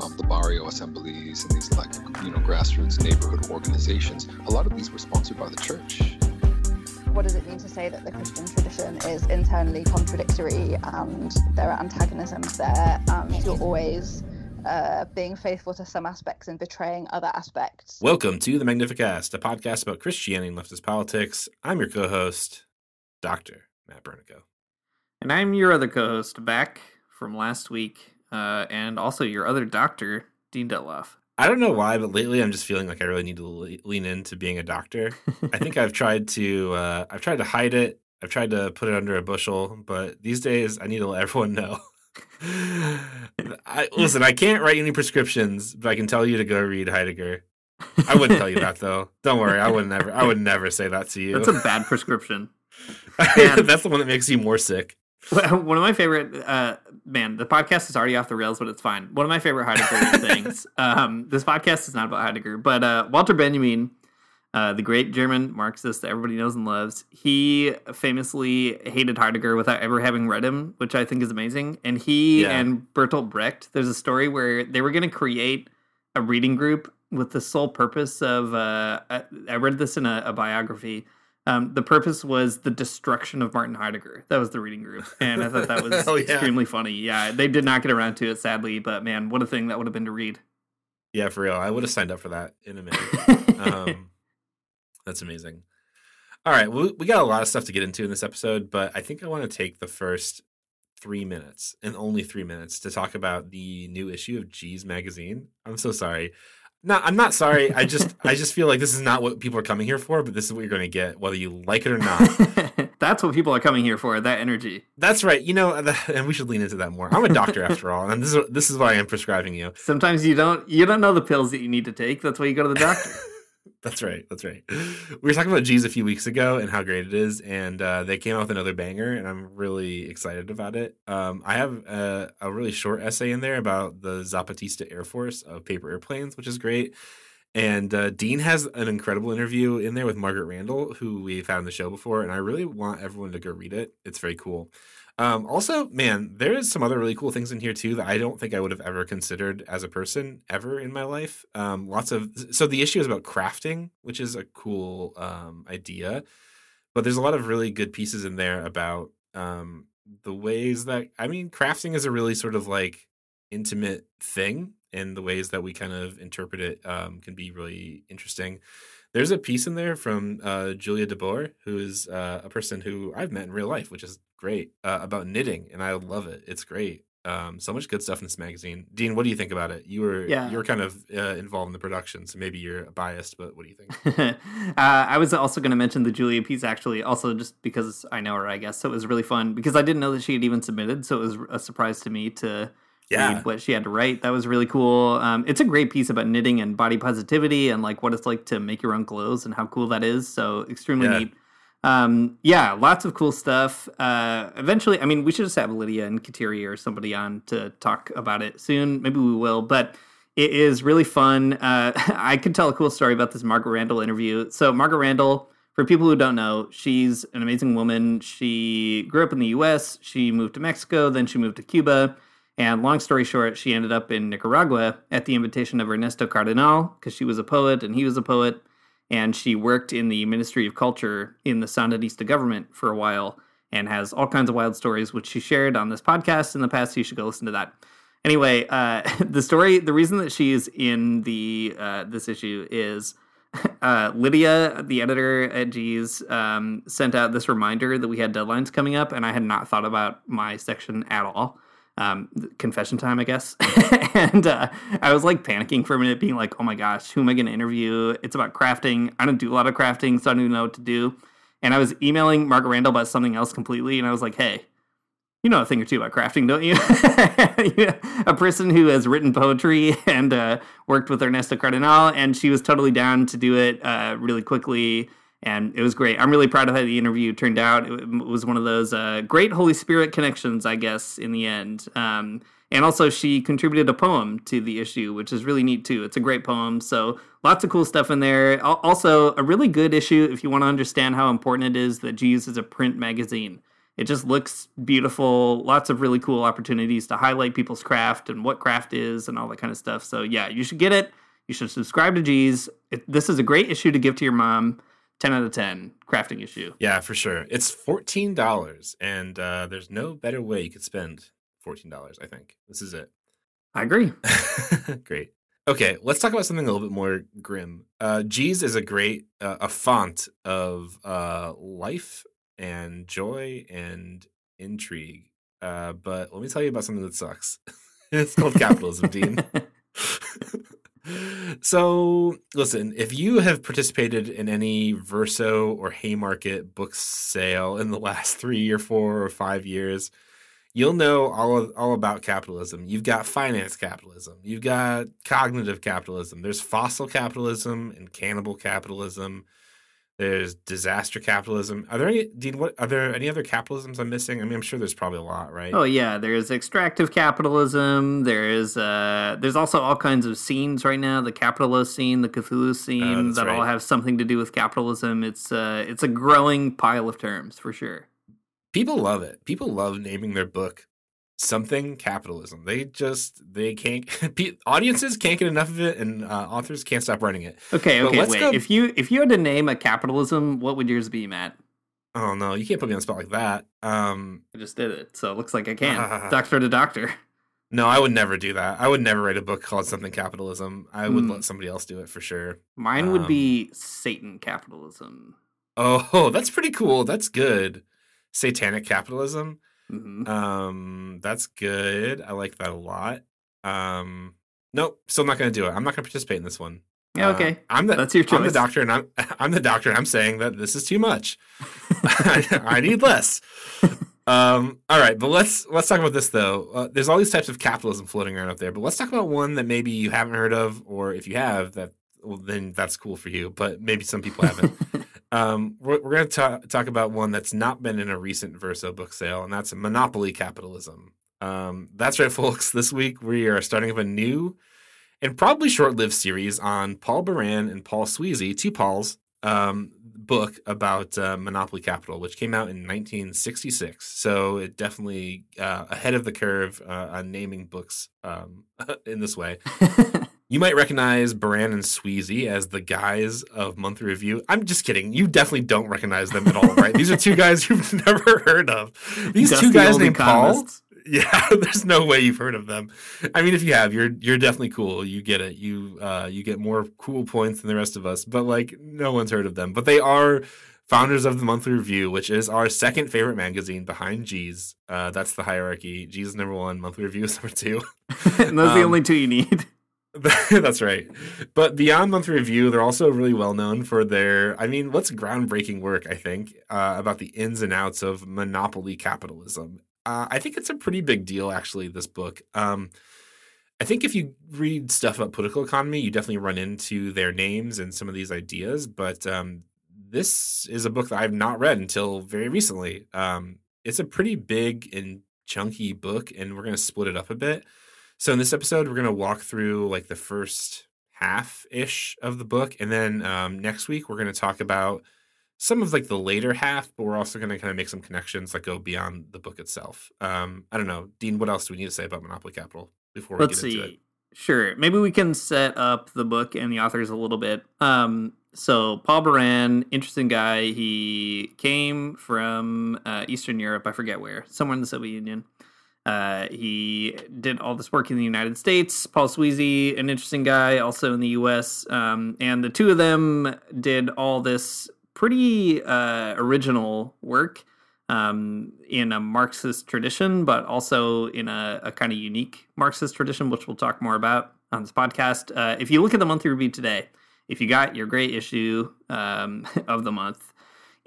um, the barrio assemblies and these like you know grassroots neighborhood organizations, a lot of these were sponsored by the church. What does it mean to say that the Christian tradition is internally contradictory and there are antagonisms there and you're always uh, being faithful to some aspects and betraying other aspects. Welcome to the Magnificast, a podcast about Christianity and leftist politics. I'm your co-host, Dr. Matt Bernico. And I'm your other co-host, back from last week, uh, and also your other doctor, Dean Detloff. I don't know why, but lately I'm just feeling like I really need to lean into being a doctor. I think I've tried to uh, I've tried to hide it. I've tried to put it under a bushel, but these days I need to let everyone know. I, listen, I can't write any prescriptions, but I can tell you to go read Heidegger. I wouldn't tell you that though. Don't worry, I would never. I would never say that to you. That's a bad prescription. That's the one that makes you more sick. One of my favorite, uh, man, the podcast is already off the rails, but it's fine. One of my favorite Heidegger things. Um, this podcast is not about Heidegger, but uh, Walter Benjamin, uh, the great German Marxist that everybody knows and loves, he famously hated Heidegger without ever having read him, which I think is amazing. And he yeah. and Bertolt Brecht, there's a story where they were going to create a reading group with the sole purpose of, uh, I, I read this in a, a biography um, the purpose was the destruction of Martin Heidegger. That was the reading group, and I thought that was oh, yeah. extremely funny. Yeah, they did not get around to it, sadly, but man, what a thing that would have been to read. Yeah, for real, I would have signed up for that in a minute. um, that's amazing. All right, we, we got a lot of stuff to get into in this episode, but I think I want to take the first three minutes and only three minutes to talk about the new issue of Geez magazine. I'm so sorry. No, I'm not sorry. I just I just feel like this is not what people are coming here for, but this is what you're going to get, whether you like it or not. That's what people are coming here for. That energy. That's right. You know, and we should lean into that more. I'm a doctor after all, and this is this is why I am prescribing you. Sometimes you don't you don't know the pills that you need to take. That's why you go to the doctor. That's right. That's right. We were talking about Geez a few weeks ago and how great it is, and uh, they came out with another banger, and I'm really excited about it. Um, I have a, a, really short essay in there about the Zapatista Air Force of paper airplanes, which is great. And uh, Dean has an incredible interview in there with Margaret Randall, who we've had on the show before, and I really want everyone to go read it. It's very cool. Um, also, man, there is some other really cool things in here too that I don't think I would have ever considered as a person ever in my life. Um, lots of so the issue is about crafting, which is a cool um, idea, but there's a lot of really good pieces in there about um, the ways that I mean, crafting is a really sort of like intimate thing, and the ways that we kind of interpret it um, can be really interesting. There's a piece in there from uh, Julia DeBoer, who is uh, a person who I've met in real life, which is great, uh, about knitting, and I love it. It's great. Um, so much good stuff in this magazine. Dean, what do you think about it? You were yeah. you were kind of uh, involved in the production, so maybe you're biased, but what do you think? uh, I was also going to mention the Julia piece actually, also just because I know her, I guess. So it was really fun because I didn't know that she had even submitted, so it was a surprise to me to yeah. read what she had to write. That was really cool. Um, it's a great piece about knitting and body positivity and like what it's like to make your own clothes and how cool that is. So extremely yeah. neat. Um, yeah, lots of cool stuff. Uh, eventually, I mean, we should just have Lydia and Kateri or somebody on to talk about it soon. Maybe we will, but it is really fun. Uh, I could tell a cool story about this Margaret Randall interview. So, Margaret Randall, for people who don't know, she's an amazing woman. She grew up in the US, she moved to Mexico, then she moved to Cuba. And long story short, she ended up in Nicaragua at the invitation of Ernesto Cardenal because she was a poet and he was a poet and she worked in the Ministry of Culture in the Sandinista government for a while and has all kinds of wild stories, which she shared on this podcast in the past. You should go listen to that. Anyway, uh, the story, the reason that she's in the uh, this issue is uh, Lydia, the editor at Geez, um, sent out this reminder that we had deadlines coming up, and I had not thought about my section at all. Um, confession time, I guess. and uh, I was like panicking for a minute, being like, "Oh my gosh, who am I going to interview? It's about crafting. I don't do a lot of crafting, so I don't even know what to do." And I was emailing Margaret Randall about something else completely, and I was like, "Hey, you know a thing or two about crafting, don't you? a person who has written poetry and uh, worked with Ernesto Cardenal, and she was totally down to do it uh, really quickly, and it was great. I'm really proud of how the interview turned out. It, was one of those uh, great Holy Spirit connections, I guess, in the end. Um, and also, she contributed a poem to the issue, which is really neat too. It's a great poem, so lots of cool stuff in there. Also, a really good issue if you want to understand how important it is that Geez is a print magazine it just looks beautiful. Lots of really cool opportunities to highlight people's craft and what craft is and all that kind of stuff. So yeah, you should get it. You should subscribe to Geez. This is a great issue to give to your mom. 10 out of 10 crafting issue. Yeah, for sure. It's $14 and uh, there's no better way you could spend $14, I think. This is it. I agree. great. Okay, let's talk about something a little bit more grim. Uh, Geez is a great uh, a font of uh, life and joy and intrigue. Uh, but let me tell you about something that sucks. it's called capitalism, Dean. so, listen, if you have participated in any Verso or Haymarket book sale in the last three or four or five years, you'll know all of, all about capitalism. You've got finance capitalism. You've got cognitive capitalism. There's fossil capitalism and cannibal capitalism. There's disaster capitalism. Are there any? Dean, what are there any other capitalisms I'm missing? I mean, I'm sure there's probably a lot, right? Oh yeah, there's extractive capitalism. There is uh, there's also all kinds of scenes right now. The Capitalocene, the Chthulucene, that right. all have something to do with capitalism. It's uh, it's a growing pile of terms for sure. People love it. People love naming their book something capitalism. They just they can't. audiences can't get enough of it, and uh, authors can't stop writing it. Okay, okay, wait. Go... If you if you had to name a capitalism, what would yours be, Matt? Oh no, you can't put me on the spot like that. Um, I just did it, so it looks like I can. Uh, doctor to doctor. No, I would never do that. I would never write a book called something capitalism. I would mm. let somebody else do it for sure. Mine um, would be Satan capitalism. Oh, that's pretty cool. That's good. Satanic capitalism. Mm-hmm. Um, that's good. I like that a lot. Um, nope, still not going to do it. I'm not going to participate in this one. Yeah, okay. Uh, I'm the that's your choice. I'm the doctor, and I'm I'm the doctor, and I'm saying that this is too much. I, I, need less. Um, all right, but let's let's talk about this though. Uh, there's all these types of capitalism floating around out there, but let's talk about one that maybe you haven't heard of, or if you have, that well, then that's cool for you. But maybe some people haven't. Um, we're, we're going to talk about one that's not been in a recent Verso book sale, and that's monopoly capitalism. Um, that's right, folks. This week we are starting up a new and probably short-lived series on Paul Baran and Paul Sweezy, two Pauls, um, book about uh, monopoly capital, which came out in 1966. So it definitely uh, ahead of the curve uh, on naming books um, in this way. You might recognize Baran and Sweezy as the guys of Monthly Review. I'm just kidding. You definitely don't recognize them at all, right? These are two guys you've never heard of. These Dusty two guys named economists. Paul. Yeah, there's no way you've heard of them. I mean, if you have, you're you're definitely cool. You get it. You uh, you get more cool points than the rest of us. But like, no one's heard of them. But they are founders of the Monthly Review, which is our second favorite magazine behind Geez. Uh, that's the hierarchy. Geez is number one. Monthly Review is number two. and those um, the only two you need. That's right. But beyond monthly review, they're also really well known for their, I mean, what's groundbreaking work, I think, uh, about the ins and outs of monopoly capitalism. Uh, I think it's a pretty big deal, actually, this book. Um, I think if you read stuff about political economy, you definitely run into their names and some of these ideas. But um, this is a book that I've not read until very recently. Um, it's a pretty big and chunky book, and we're going to split it up a bit. So in this episode, we're gonna walk through like the first half ish of the book, and then um, next week we're gonna talk about some of like the later half, but we're also gonna kind of make some connections that go beyond the book itself. Um, I don't know, Dean. What else do we need to say about Monopoly Capital before we Let's get see. into it? Sure. Maybe we can set up the book and the authors a little bit. Um, so Paul Baran, interesting guy. He came from uh, Eastern Europe. I forget where, somewhere in the Soviet Union. Uh, he did all this work in the United States. Paul Sweezy, an interesting guy, also in the U.S. Um, and the two of them did all this pretty uh, original work um, in a Marxist tradition, but also in a, a kind of unique Marxist tradition, which we'll talk more about on this podcast. Uh, if you look at the monthly review today, if you got your great issue um, of the month,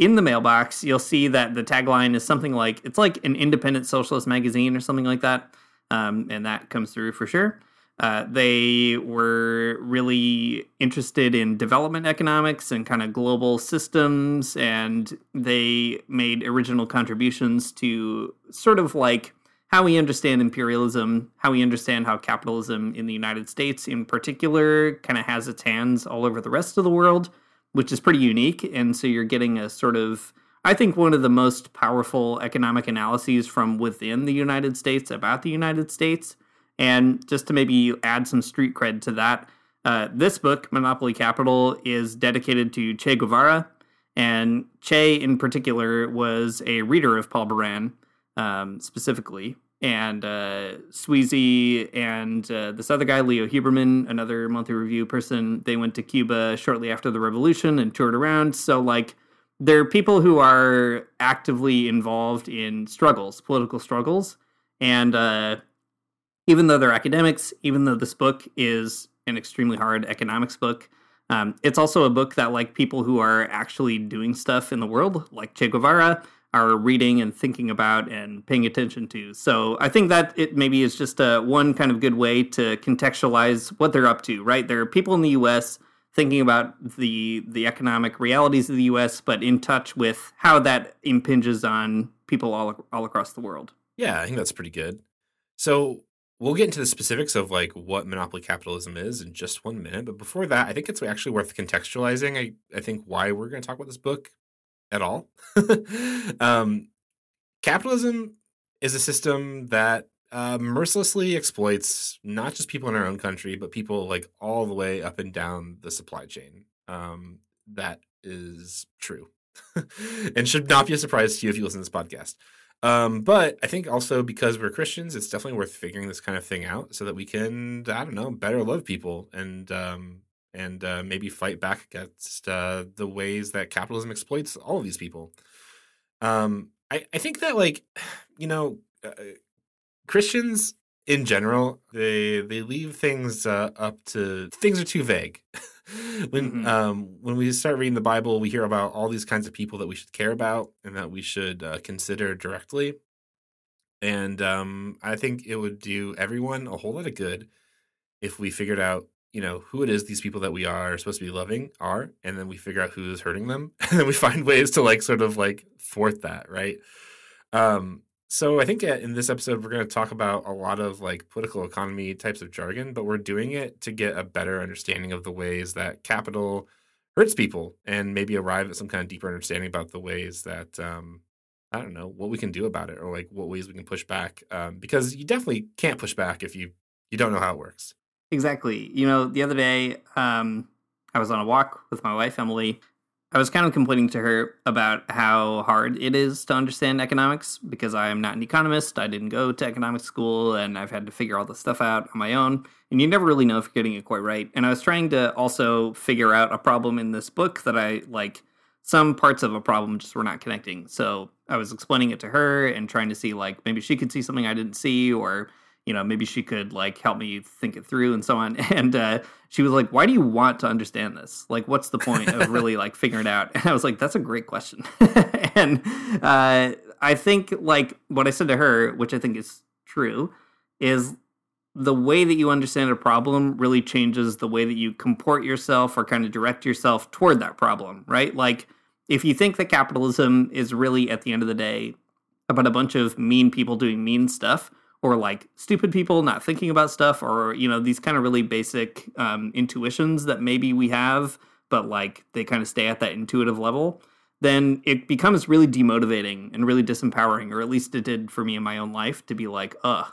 in the mailbox, you'll see that the tagline is something like it's like an independent socialist magazine or something like that. Um, and that comes through for sure. Uh, they were really interested in development economics and kind of global systems, and they made original contributions to sort of like how we understand imperialism, how we understand how capitalism in the United States, in particular, kind of has its hands all over the rest of the world which is pretty unique. And so you're getting a sort of, I think, one of the most powerful economic analyses from within the United States about the United States. And just to maybe add some street cred to that, uh, this book, Monopoly Capital, is dedicated to Che Guevara. And Che, in particular, was a reader of Paul Baran um, specifically and uh, Sweezy and uh, this other guy, Leo Huberman, another monthly review person, they went to Cuba shortly after the revolution and toured around. So, like, they're people who are actively involved in struggles, political struggles. And uh, even though they're academics, even though this book is an extremely hard economics book, um, it's also a book that, like, people who are actually doing stuff in the world, like Che Guevara, are reading and thinking about and paying attention to. So I think that it maybe is just a one kind of good way to contextualize what they're up to, right? There are people in the US thinking about the the economic realities of the US, but in touch with how that impinges on people all all across the world. Yeah, I think that's pretty good. So we'll get into the specifics of like what monopoly capitalism is in just one minute. But before that, I think it's actually worth contextualizing. I, I think why we're going to talk about this book at all. um, capitalism is a system that uh, mercilessly exploits not just people in our own country, but people like all the way up and down the supply chain. Um, that is true and should not be a surprise to you if you listen to this podcast. Um, but I think also because we're Christians, it's definitely worth figuring this kind of thing out so that we can, I don't know, better love people and um, and uh, maybe fight back against uh, the ways that capitalism exploits all of these people. Um, I, I think that like you know uh, Christians in general they they leave things uh, up to things are too vague. when mm-hmm. um, when we start reading the Bible, we hear about all these kinds of people that we should care about and that we should uh, consider directly. And um, I think it would do everyone a whole lot of good if we figured out you know who it is these people that we are supposed to be loving are and then we figure out who is hurting them and then we find ways to like sort of like thwart that right? Um so i think uh, in this episode we're going to talk about a lot of like political economy types of jargon but we're doing it to get a better understanding of the ways that capital hurts people and maybe arrive at some kind of deeper understanding about the ways that um i don't know what we can do about it or like what ways we can push back um, because you definitely can't push back if you you don't know how it works Exactly. You know, the other day, um, I was on a walk with my wife, Emily. I was kind of complaining to her about how hard it is to understand economics because I am not an economist. I didn't go to economics school and I've had to figure all this stuff out on my own. And you never really know if you're getting it quite right. And I was trying to also figure out a problem in this book that I like some parts of a problem just were not connecting. So I was explaining it to her and trying to see like maybe she could see something I didn't see or you know maybe she could like help me think it through and so on. And uh, she was like why do you want to understand this? Like what's the point of really like figuring it out? And i was like that's a great question. And uh, i think like what i said to her which i think is true is the way that you understand a problem really changes the way that you comport yourself or kind of direct yourself toward that problem right? Like if you think that capitalism is really at the end of the day about a bunch of mean people doing mean stuff or like stupid people not thinking about stuff or you know these kind of really basic um, intuitions that maybe we have but like they kind of stay at that intuitive level then it becomes really demotivating and really disempowering or at least it did for me in my own life to be like ugh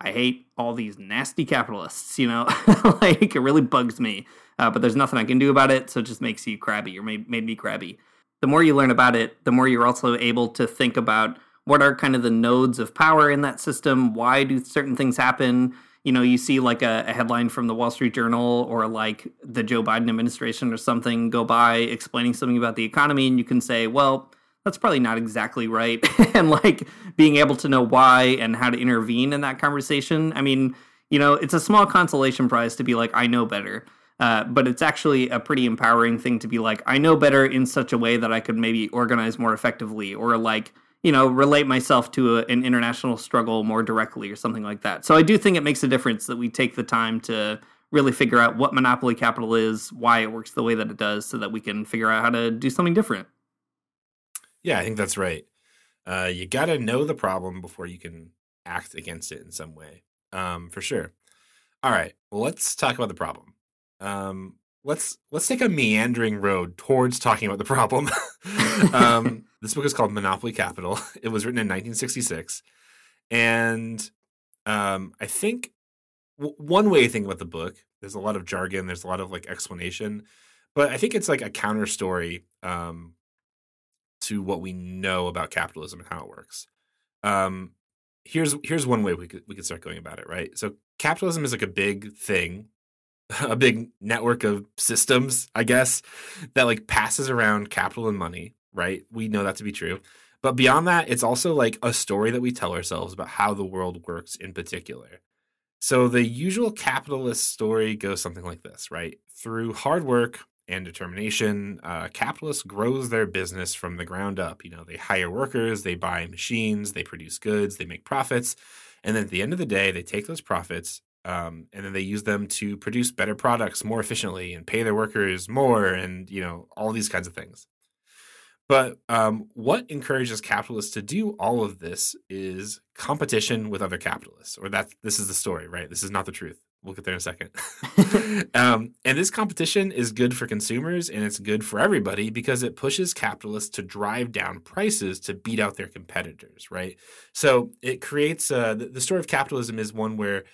i hate all these nasty capitalists you know? Like it really bugs me uh, but there's nothing i can do about it so it just makes you crabby or made, made me crabby. The more you learn about it the more you're also able to think about what are kind of the nodes of power in that system? Why do certain things happen? You know, you see like a, a headline from the Wall Street Journal or like the Joe Biden administration or something go by explaining something about the economy, and you can say, well, that's probably not exactly right. and like being able to know why and how to intervene in that conversation. I mean, you know, it's a small consolation prize to be like, I know better. Uh, but it's actually a pretty empowering thing to be like, I know better in such a way that I could maybe organize more effectively or like, you know, relate myself to a, an international struggle more directly or something like that. So I do think it makes a difference that we take the time to really figure out what monopoly capital is, why it works the way that it does, so that we can figure out how to do something different. Yeah, I think that's right. Uh, you got to know the problem before you can act against it in some way, um, for sure. All right, well, let's talk about the problem. Um, let's let's take a meandering road towards talking about the problem. um, this book is called Monopoly Capital. It was written in 1966, and um, I think w- one way to think about the book. There's a lot of jargon. There's a lot of like explanation, but I think it's like a counter story um, to what we know about capitalism and how it works. Um, here's here's one way we could we could start going about it, right? So capitalism is like a big thing, a big network of systems, I guess, that like passes around capital and money, right? We know that to be true. But beyond that, it's also like a story that we tell ourselves about how the world works in particular. So the usual capitalist story goes something like this, right? Through hard work, and determination, uh, capitalists grows their business from the ground up. You know, they hire workers, they buy machines, they produce goods, they make profits, and then at the end of the day, they take those profits um, and then they use them to produce better products more efficiently and pay their workers more, and you know, all these kinds of things. But um, what encourages capitalists to do all of this is competition with other capitalists, or that this is the story, right? This is not the truth. We'll get there in a second. um, and this competition is good for consumers and it's good for everybody because it pushes capitalists to drive down prices to beat out their competitors, right? So it creates uh, the, the story of capitalism is one where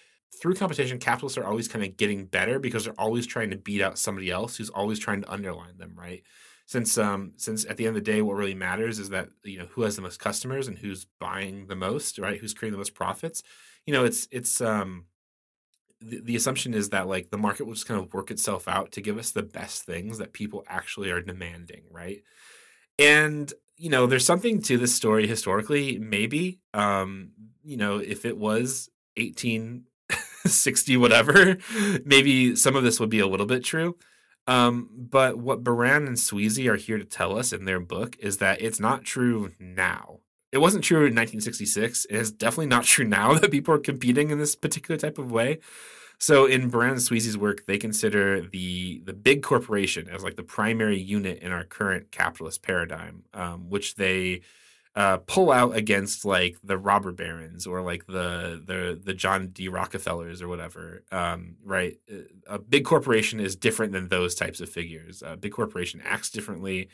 through competition, capitalists are always kind of getting better because they're always trying to beat out somebody else who's always trying to underline them, right? Since um, since at the end of the day, what really matters is that you know who has the most customers and who's buying the most, right? Who's creating the most profits. You know, it's it's um, the, the assumption is that like the market will just kind of work itself out to give us the best things that people actually are demanding, right? And you know, there's something to this story historically, maybe. Um, you know, if it was 1860 whatever, maybe some of this would be a little bit true. Um, but what Baran and Sweezy are here to tell us in their book is that it's not true now. It wasn't true in 1966. It is definitely not true now that people are competing in this particular type of way. So in Baran and Sweezy's work, they consider the the big corporation as like the primary unit in our current capitalist paradigm, um, which they uh, pull out against like the robber barons or like the the the John D. Rockefellers or whatever. Um, right? A big corporation is different than those types of figures. A big corporation acts differently,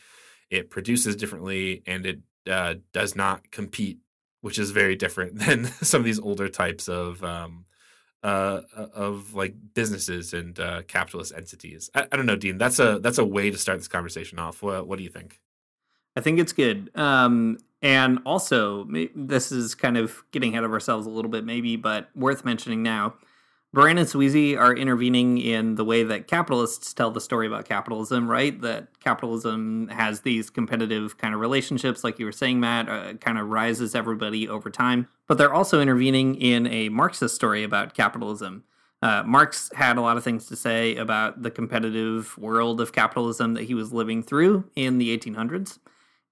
it produces differently, and it uh, does not compete, which is very different than some of these older types of um, uh, uh, of like businesses and uh, capitalist entities. I, I, don't know, Dean. That's a that's a way to start this conversation off. What, what do you think? I think it's good. Um, and also, this is kind of getting ahead of ourselves a little bit, maybe, but worth mentioning now. Baran and Sweezy are intervening in the way that capitalists tell the story about capitalism, right? That capitalism has these competitive kind of relationships, like you were saying, Matt, uh, kind of rises everybody over time. But they're also intervening in a Marxist story about capitalism. Uh, Marx had a lot of things to say about the competitive world of capitalism that he was living through in the 1800s.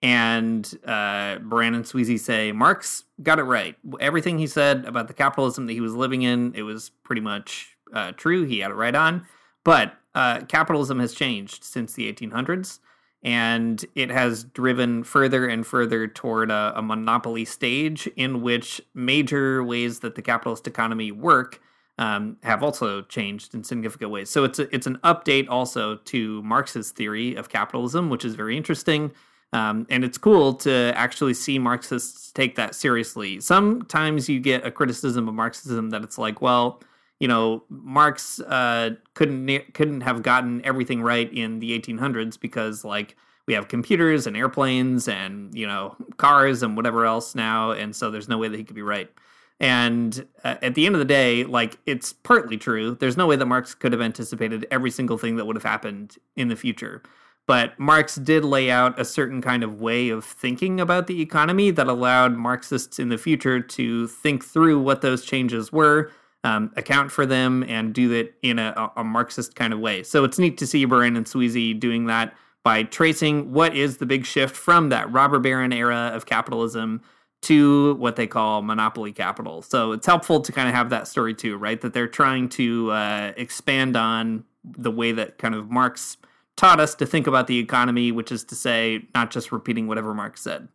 And uh, Baran and Sweezy say Marx got it right. Everything he said about the capitalism that he was living in, it was pretty much uh, true. He had it right on. But uh, capitalism has changed since the 1800s, and it has driven further and further toward a, a monopoly stage in which major ways that the capitalist economy work um, have also changed in significant ways. So it's a, it's an update also to Marx's theory of capitalism, which is very interesting. Um, and it's cool to actually see Marxists take that seriously. Sometimes you get a criticism of Marxism that it's like, well, you know, Marx uh, couldn't couldn't have gotten everything right in the 1800s because, like, we have computers and airplanes and you know cars and whatever else now, and so there's no way that he could be right. And uh, at the end of the day, like it's partly true. There's no way that Marx could have anticipated every single thing that would have happened in the future. But Marx did lay out a certain kind of way of thinking about the economy that allowed Marxists in the future to think through what those changes were, um, account for them, and do it in a, a, Marxist kind of way. So it's neat to see Baran and Sweezy doing that by tracing what is the big shift from that robber baron era of capitalism to what they call monopoly capital. So it's helpful to kind of have that story too, right? That they're trying to uh, expand on the way that kind of Marx taught us to think about the economy, which is to say, not just repeating whatever Marx said.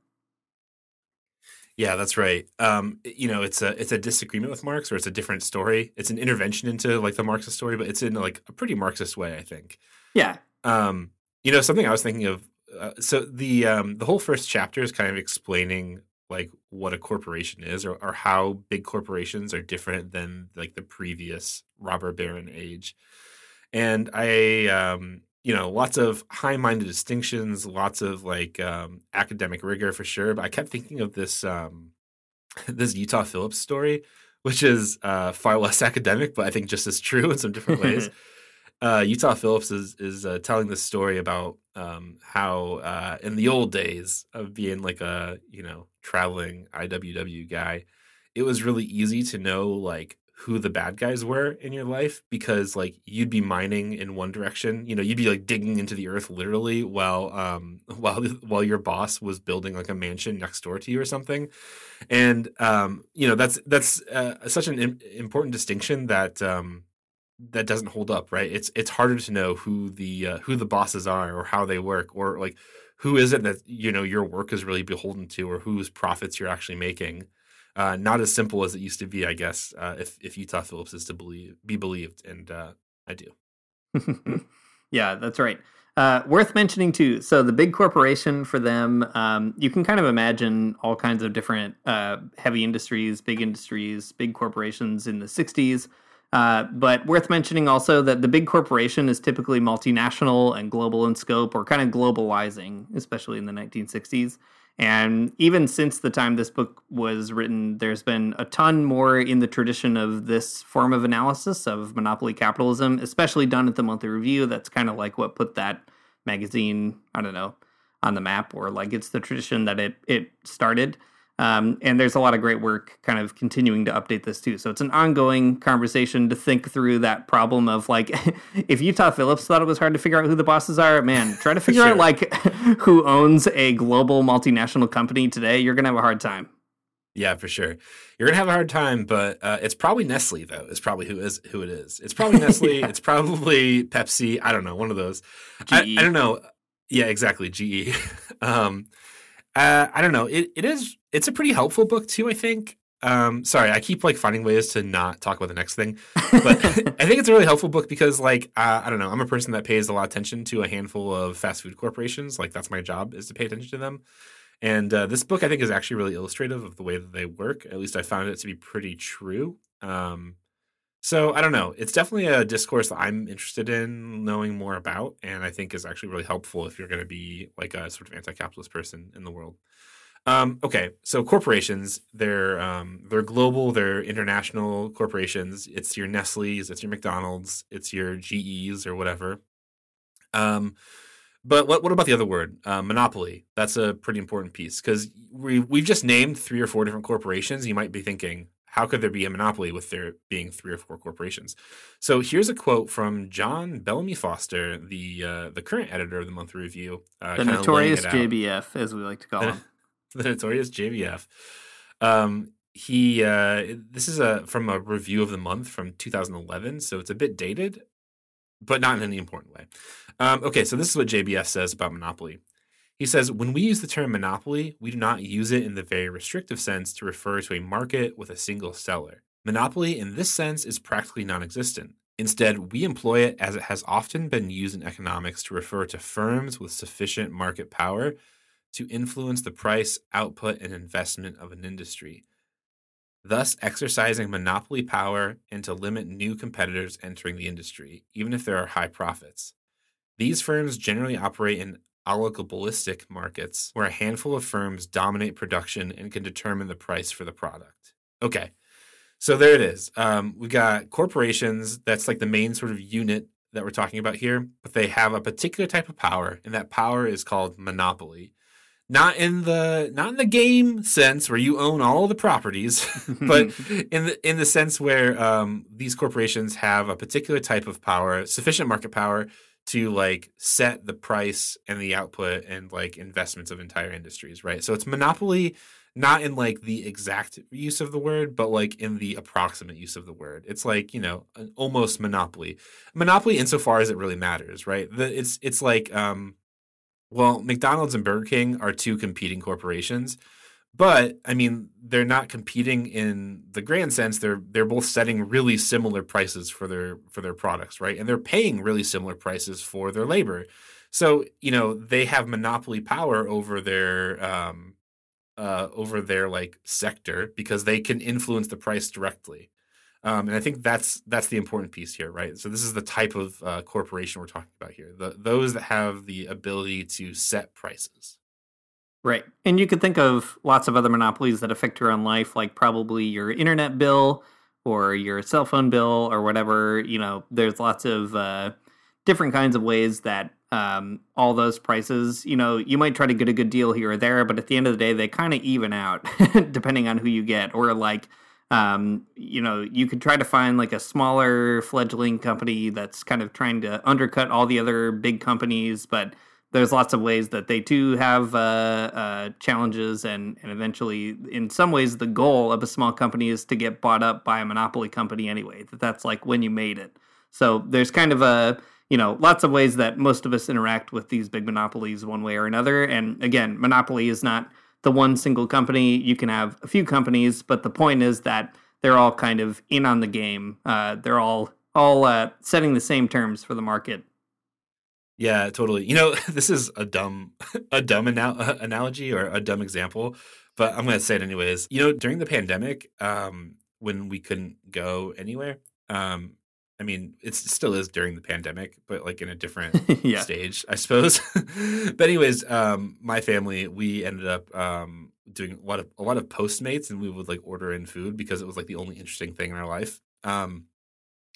Yeah, that's right. Um, you know, it's a it's a disagreement with Marx, or it's a different story. It's an intervention into like the Marxist story, but it's in like a pretty Marxist way, I think. Yeah. Um, you know, something I was thinking of. Uh, so the um, the whole first chapter is kind of explaining like what a corporation is, or, or how big corporations are different than like the previous robber baron age. And I um, you know, lots of high-minded distinctions, lots of like um, academic rigor for sure. But I kept thinking of this um, this Utah Phillips story, which is uh, far less academic, but I think just as true in some different ways. uh, Utah Phillips is is uh, telling this story about um, how uh, in the old days of being like a you know traveling IWW guy, it was really easy to know like who the bad guys were in your life because like you'd be mining in one direction. You know you'd be like digging into the earth literally while um while while your boss was building like a mansion next door to you or something. And um you know that's that's uh, such an Im- important distinction that um that doesn't hold up right? It's it's harder to know who the uh, who the bosses are or how they work or like who is it that you know your work is really beholden to or whose profits you're actually making uh, not as simple as it used to be, I guess. Uh, if if Utah Phillips is to believe be believed, and uh, I do. yeah, that's right. Uh, worth mentioning too. So the big corporation for them, um, you can kind of imagine all kinds of different uh, heavy industries, big industries, big corporations in the '60s. Uh, but worth mentioning also that the big corporation is typically multinational and global in scope, or kind of globalizing, especially in the 1960s. And even since the time this book was written, there's been a ton more in the tradition of this form of analysis of monopoly capitalism, especially done at the monthly review. That's kind of like what put that magazine, I don't know, on the map, or like it's the tradition that it it started. Um, and there's a lot of great work kind of continuing to update this too. So it's an ongoing conversation to think through that problem of like, if Utah Phillips thought it was hard to figure out who the bosses are, man, try to figure sure. out like who owns a global multinational company today. You're going to have a hard time. Yeah, for sure. You're gonna have a hard time, but uh, it's probably Nestle though. It's probably who is who it is. It's probably Nestle. yeah. It's probably Pepsi. I don't know. One of those. I, I, don't know. Yeah, exactly. GE. um, uh, I don't know. It it is. It's a pretty helpful book too. I think. Um, sorry, I keep like finding ways to not talk about the next thing, but I think it's a really helpful book because, like, uh, I don't know, I'm a person that pays a lot of attention to a handful of fast food corporations. Like, that's my job is to pay attention to them. And uh, this book, I think, is actually really illustrative of the way that they work. At least I found it to be pretty true. Um, so I don't know. It's definitely a discourse that I'm interested in knowing more about, and I think is actually really helpful if you're going to be like a sort of anti-capitalist person in the world. Um, okay, so corporations, they're um, they're global, they're international corporations. It's your Nestle's, it's your McDonald's, it's your GEs or whatever. Um, but what what about the other word, uh, monopoly? That's a pretty important piece because we we've just named three or four different corporations. You might be thinking, how could there be a monopoly with there being three or four corporations? So here's a quote from John Bellamy Foster, the uh, the current editor of the Monthly Review, uh, the notorious JBF, as we like to call him, the notorious JBF. Um, he uh, this is a from a review of the month from 2011, so it's a bit dated, but not in any important way. Um, okay, so this is what JBF says about monopoly. He says, when we use the term monopoly, we do not use it in the very restrictive sense to refer to a market with a single seller. Monopoly, in this sense, is practically non existent. Instead, we employ it as it has often been used in economics to refer to firms with sufficient market power to influence the price, output, and investment of an industry, thus exercising monopoly power and to limit new competitors entering the industry, even if there are high profits. These firms generally operate in oligopolistic markets where a handful of firms dominate production and can determine the price for the product. Okay, so there it is. Um, we got corporations. That's like the main sort of unit that we're talking about here, but they have a particular type of power, and that power is called monopoly. Not in the not in the game sense where you own all the properties, but in the in the sense where um, these corporations have a particular type of power, sufficient market power to like set the price and the output and like investments of entire industries, right? So it's monopoly not in like the exact use of the word, but like in the approximate use of the word. It's like, you know, an almost monopoly. Monopoly insofar as it really matters, right? The, it's it's like um well, McDonald's and Burger King are two competing corporations, but I mean, they're not competing in the grand sense. They're they're both setting really similar prices for their for their products, right? And they're paying really similar prices for their labor. So, you know, they have monopoly power over their um uh, over their like sector because they can influence the price directly. Um, and I think that's that's the important piece here, right? So this is the type of uh, corporation we're talking about here: the those that have the ability to set prices. Right, and you could think of lots of other monopolies that affect your own life, like probably your internet bill or your cell phone bill or whatever. You know, there's lots of uh, different kinds of ways that um, all those prices. You know, you might try to get a good deal here or there, but at the end of the day, they kind of even out depending on who you get. Or like, um, you know, you could try to find like a smaller fledgling company that's kind of trying to undercut all the other big companies, but there's lots of ways that they too have uh, uh, challenges, and and eventually, in some ways, the goal of a small company is to get bought up by a monopoly company anyway. That that's like when you made it. So there's kind of a you know, lots of ways that most of us interact with these big monopolies one way or another. And again, monopoly is not the one single company. You can have a few companies, but the point is that they're all kind of in on the game. Uh, they're all all uh, setting the same terms for the market. Yeah, totally. You know, this is a dumb a dumb ana- analogy or a dumb example, but I'm going to say it anyways. You know, during the pandemic, um, when we couldn't go anywhere, um, I mean, it still is during the pandemic, but like in a different yeah. stage, I suppose. but anyways, um, my family we ended up um, doing a lot of a lot of Postmates, and we would like order in food because it was like the only interesting thing in our life. Um,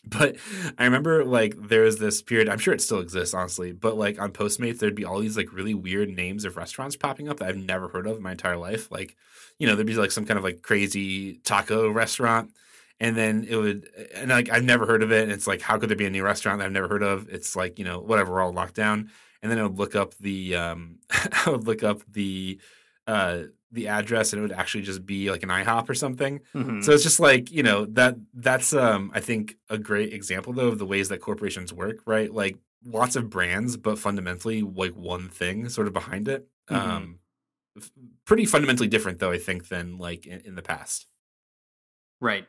but I remember like there was this period. I'm sure it still exists, honestly. But like on Postmates, there'd be all these like really weird names of restaurants popping up that I've never heard of in my entire life. Like, you know, there'd be like some kind of like crazy taco restaurant and then it would and like I've never heard of it. And it's like, how could there be a new restaurant that I've never heard of? It's like, you know, whatever, we're all locked down. And then I would look up the um I would look up the uh the address and it would actually just be like an IHOP or something. Mm-hmm. So it's just like, you know, that that's um I think a great example though of the ways that corporations work, right? Like lots of brands, but fundamentally like one thing sort of behind it. Mm-hmm. Um pretty fundamentally different though, I think, than like in, in the past. Right.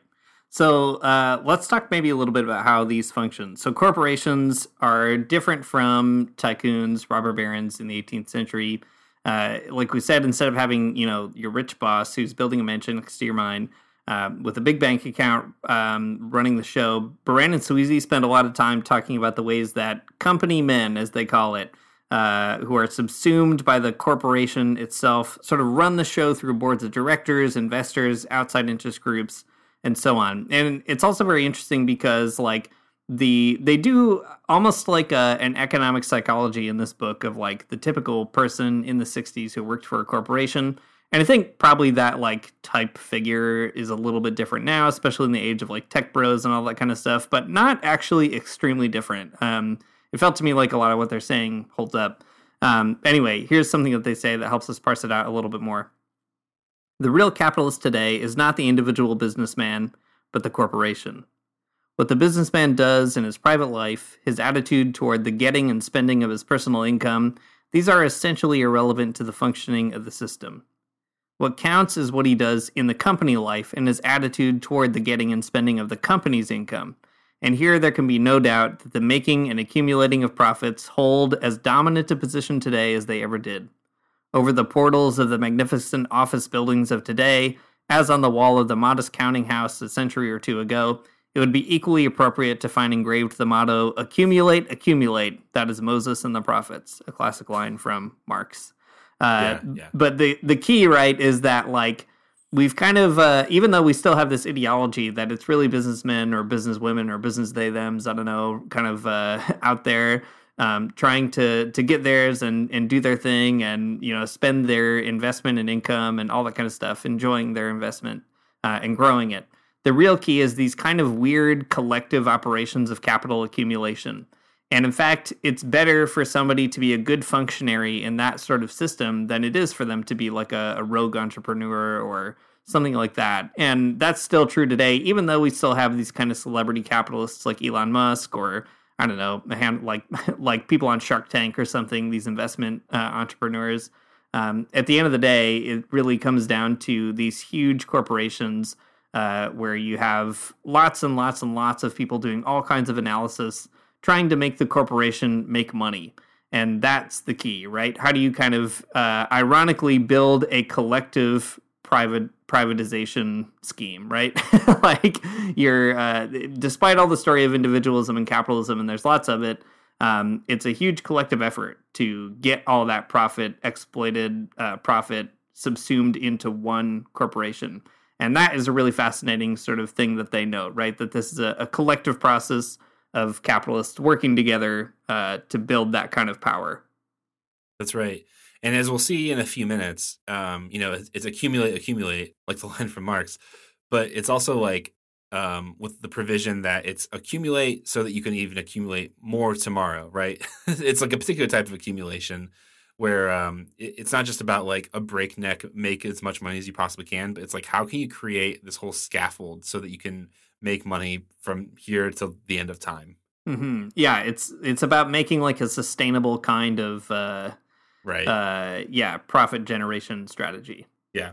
So uh, let's talk maybe a little bit about how these function. So corporations are different from tycoons, robber barons in the 18th century. Uh, like we said, instead of having you know your rich boss who's building a mansion next to your mine uh, with a big bank account um, running the show, Baran and Sweezy spend a lot of time talking about the ways that company men, as they call it, uh, who are subsumed by the corporation itself, sort of run the show through boards of directors, investors, outside interest groups and so on. And it's also very interesting because like the they do almost like a, an economic psychology in this book of like the typical person in the 60s who worked for a corporation. And I think probably that like type figure is a little bit different now, especially in the age of like tech bros and all that kind of stuff, but not actually extremely different. Um, it felt to me like a lot of what they're saying holds up. Um, anyway, here's something that they say that helps us parse it out a little bit more. The real capitalist today is not the individual businessman, but the corporation. What the businessman does in his private life, his attitude toward the getting and spending of his personal income, these are essentially irrelevant to the functioning of the system. What counts is what he does in the company life and his attitude toward the getting and spending of the company's income. And here there can be no doubt that the making and accumulating of profits hold as dominant a position today as they ever did over the portals of the magnificent office buildings of today, as on the wall of the modest counting house a century or two ago, it would be equally appropriate to find engraved the motto accumulate, accumulate. That is Moses and the prophets, a classic line from Marx. Uh, yeah, yeah. But the, the key, right, is that like we've kind of, uh, even though we still have this ideology that it's really businessmen or businesswomen or business they thems, I don't know, kind of uh, out there um, trying to to get theirs and and do their thing and you know spend their investment and income and all that kind of stuff, enjoying their investment uh, and growing it. The real key is these kind of weird collective operations of capital accumulation. And in fact, it's better for somebody to be a good functionary in that sort of system than it is for them to be like a, a rogue entrepreneur or something like that. And that's still true today, even though we still have these kind of celebrity capitalists like Elon Musk or I don't know, like like people on Shark Tank or something. These investment uh, entrepreneurs. Um, at the end of the day, it really comes down to these huge corporations uh, where you have lots and lots and lots of people doing all kinds of analysis, trying to make the corporation make money. And that's the key, right? How do you kind of uh, ironically build a collective private privatization scheme, right? like you're, uh, despite all the story of individualism and capitalism, and there's lots of it, um, it's a huge collective effort to get all that profit exploited, uh, profit subsumed into one corporation. And that is a really fascinating sort of thing that they note, right? That this is a, a collective process of capitalists working together uh, to build that kind of power. That's right. And as we'll see in a few minutes, um, you know, it's, it's, accumulate, accumulate, like the line from Marx, but it's also like um, with the provision that it's accumulate so that you can even accumulate more tomorrow, right? it's like a particular type of accumulation where um, it, it's not just about like a breakneck make as much money as you possibly can, but it's like how can you create this whole scaffold so that you can make money from here till the end of time. Mm-hmm. Yeah, it's it's about making like a sustainable kind of uh, right uh yeah profit generation strategy yeah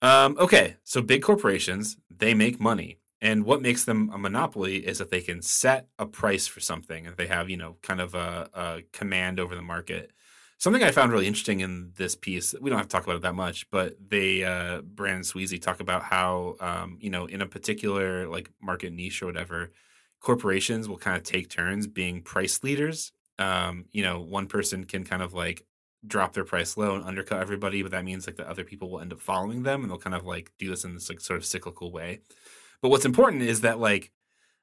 um okay so big corporations they make money and what makes them a monopoly is that they can set a price for something and they have you know kind of a, a command over the market something i found really interesting in this piece we don't have to talk about it that much but they uh Baran and sweezy talk about how um you know in a particular like market niche or whatever corporations will kind of take turns being price leaders um, you know, one person can kind of like drop their price low and undercut everybody, but that means like the other people will end up following them and they'll kind of like do this in this like sort of cyclical way. But what's important is that like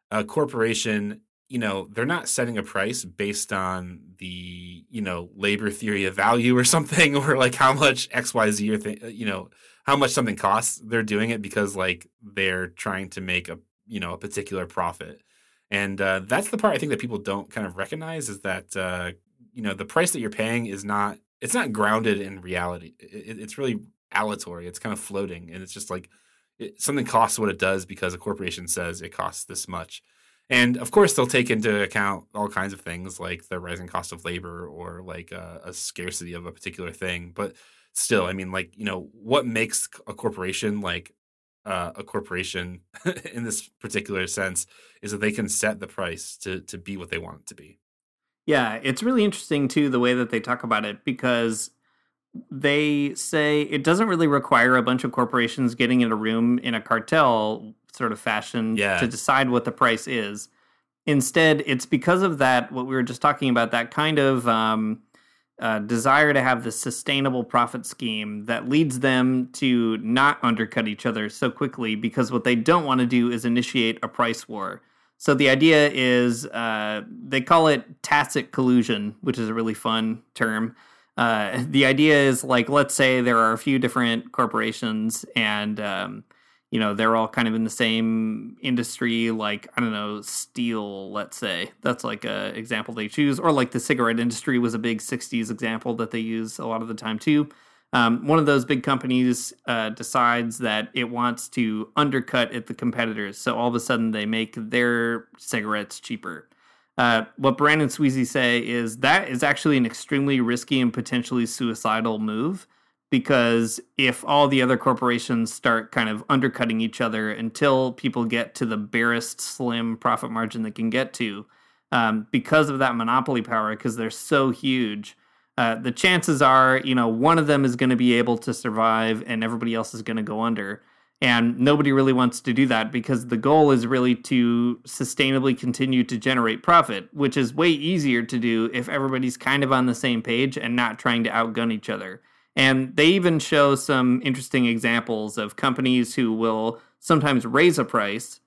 a corporation, you know, they're not setting a price based on the, you know, labor theory of value or something or like how much XYZ or th- you know, how much something costs. They're doing it because like they're trying to make a, you know, a particular profit. And uh, that's the part I think that people don't kind of recognize is that uh, you know the price that you're paying is not it's not grounded in reality. It, it's really aleatory. It's kind of floating, and it's just like it, something costs what it does because a corporation says it costs this much. And of course, they'll take into account all kinds of things like the rising cost of labor or like a, a scarcity of a particular thing. But still, I mean, like you know, what makes a corporation like uh, a corporation in this particular sense is that they can set the price to to be what they want it to be. Yeah, it's really interesting too the way that they talk about it because they say it doesn't really require a bunch of corporations getting in a room in a cartel sort of fashion yeah. to decide what the price is. Instead, it's because of that what we were just talking about that kind of um, uh, desire to have this sustainable profit scheme that leads them to not undercut each other so quickly because what they don't want to do is initiate a price war. So the idea is uh, they call it tacit collusion, which is a really fun term. Uh, the idea is like, let's say there are a few different corporations, and um, you know they're all kind of in the same industry, like I don't know, steel. Let's say that's like a example they choose, or like the cigarette industry was a big '60s example that they use a lot of the time too. Um, one of those big companies uh, decides that it wants to undercut at the competitors, so all of a sudden they make their cigarettes cheaper. Uh, what Baran and Sweezy say is that is actually an extremely risky and potentially suicidal move because if all the other corporations start kind of undercutting each other until people get to the barest slim profit margin they can get to, um, because of that monopoly power, because they're so huge, uh, the chances are, you know, one of them is going to be able to survive and everybody else is going to go under. And nobody really wants to do that because the goal is really to sustainably continue to generate profit, which is way easier to do if everybody's kind of on the same page and not trying to outgun each other. And they even show some interesting examples of companies who will sometimes raise a price.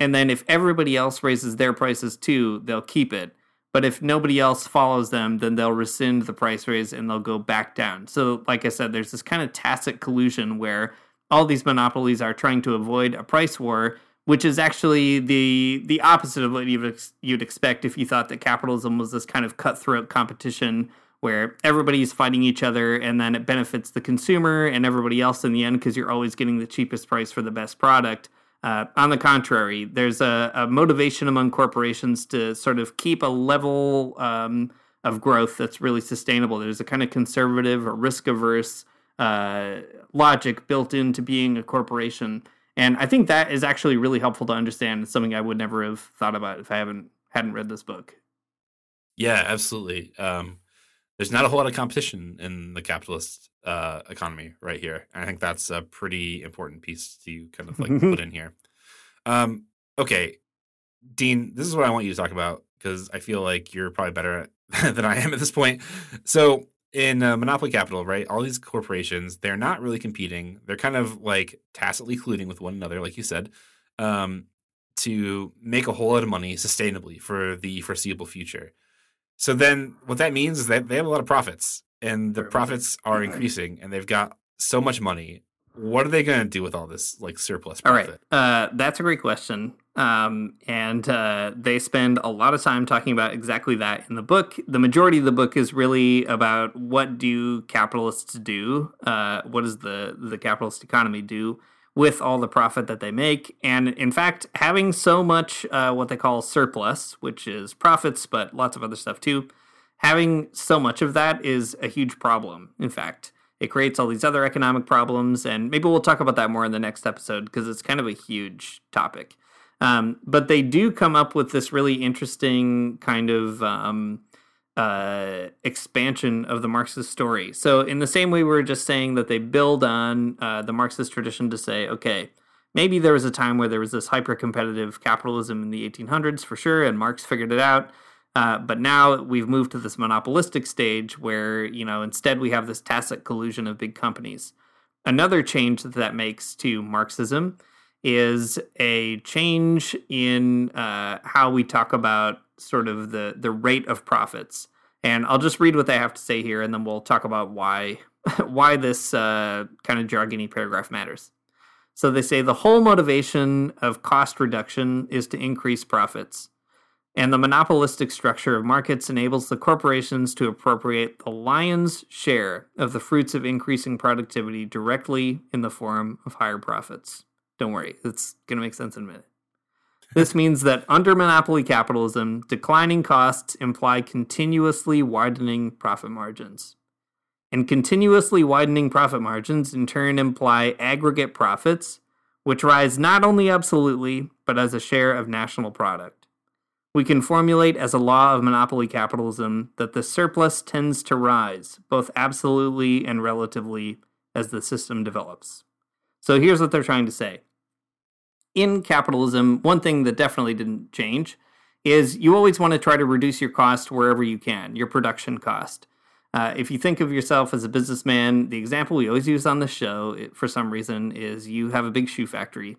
And then if everybody else raises their prices too, they'll keep it. But if nobody else follows them, then they'll rescind the price raise and they'll go back down. So, like I said, there's this kind of tacit collusion where all these monopolies are trying to avoid a price war, which is actually the the opposite of what you'd, you'd expect if you thought that capitalism was this kind of cutthroat competition where everybody's fighting each other and then it benefits the consumer and everybody else in the end because you're always getting the cheapest price for the best product. Uh, on the contrary, there's a, a, motivation among corporations to sort of keep a level um, of growth that's really sustainable. There's a kind of conservative or risk averse uh, logic built into being a corporation. And I think that is actually really helpful to understand. It's something I would never have thought about if I haven't hadn't read this book. Yeah, absolutely. Um, there's not a whole lot of competition in the capitalist uh, economy right here. And I think that's a pretty important piece to kind of like put in here. Um, okay, Dean, this is what I want you to talk about because I feel like you're probably better at, than I am at this point. So in uh, monopoly capital, right? All these corporations, they're not really competing. They're kind of like tacitly colluding with one another, like you said, um, to make a whole lot of money sustainably for the foreseeable future. So then, what that means is that they have a lot of profits, and the profits are increasing, and they've got so much money what are they going to do with all this like surplus profit? All right, uh, that's a great question. Um, and uh, they spend a lot of time talking about exactly that in the book. The majority of the book is really about what do capitalists do? Uh, what does the the capitalist economy do with all the profit that they make? And in fact, having so much uh, what they call surplus, which is profits, but lots of other stuff too. Having so much of that is a huge problem. In fact. It creates all these other economic problems, and maybe we'll talk about that more in the next episode because it's kind of a huge topic. Um, but they do come up with this really interesting kind of um, uh, expansion of the Marxist story. So, in the same way we were just saying that they build on uh, the Marxist tradition to say, okay, maybe there was a time where there was this hyper competitive capitalism in the 1800s for sure, and Marx figured it out. Uh, but now we've moved to this monopolistic stage where, you know, instead we have this tacit collusion of big companies. Another change that that makes to Marxism is a change in uh, how we talk about sort of the, the rate of profits. And I'll just read what they have to say here, and then we'll talk about why why this uh, kind of jargony paragraph matters. So they say the whole motivation of cost reduction is to increase profits and the monopolistic structure of markets enables the corporations to appropriate the lion's share of the fruits of increasing productivity directly in the form of higher profits. Don't worry, it's going to make sense in a minute. This means that under monopoly capitalism, declining costs imply continuously widening profit margins. And continuously widening profit margins in turn imply aggregate profits, which rise not only absolutely, but as a share of national product we can formulate as a law of monopoly capitalism that the surplus tends to rise, both absolutely and relatively, as the system develops. So here's what they're trying to say. In capitalism, one thing that definitely didn't change is you always want to try to reduce your cost wherever you can, your production cost. Uh, if you think of yourself as a businessman, the example we always use on the show, for some reason, is you have a big shoe factory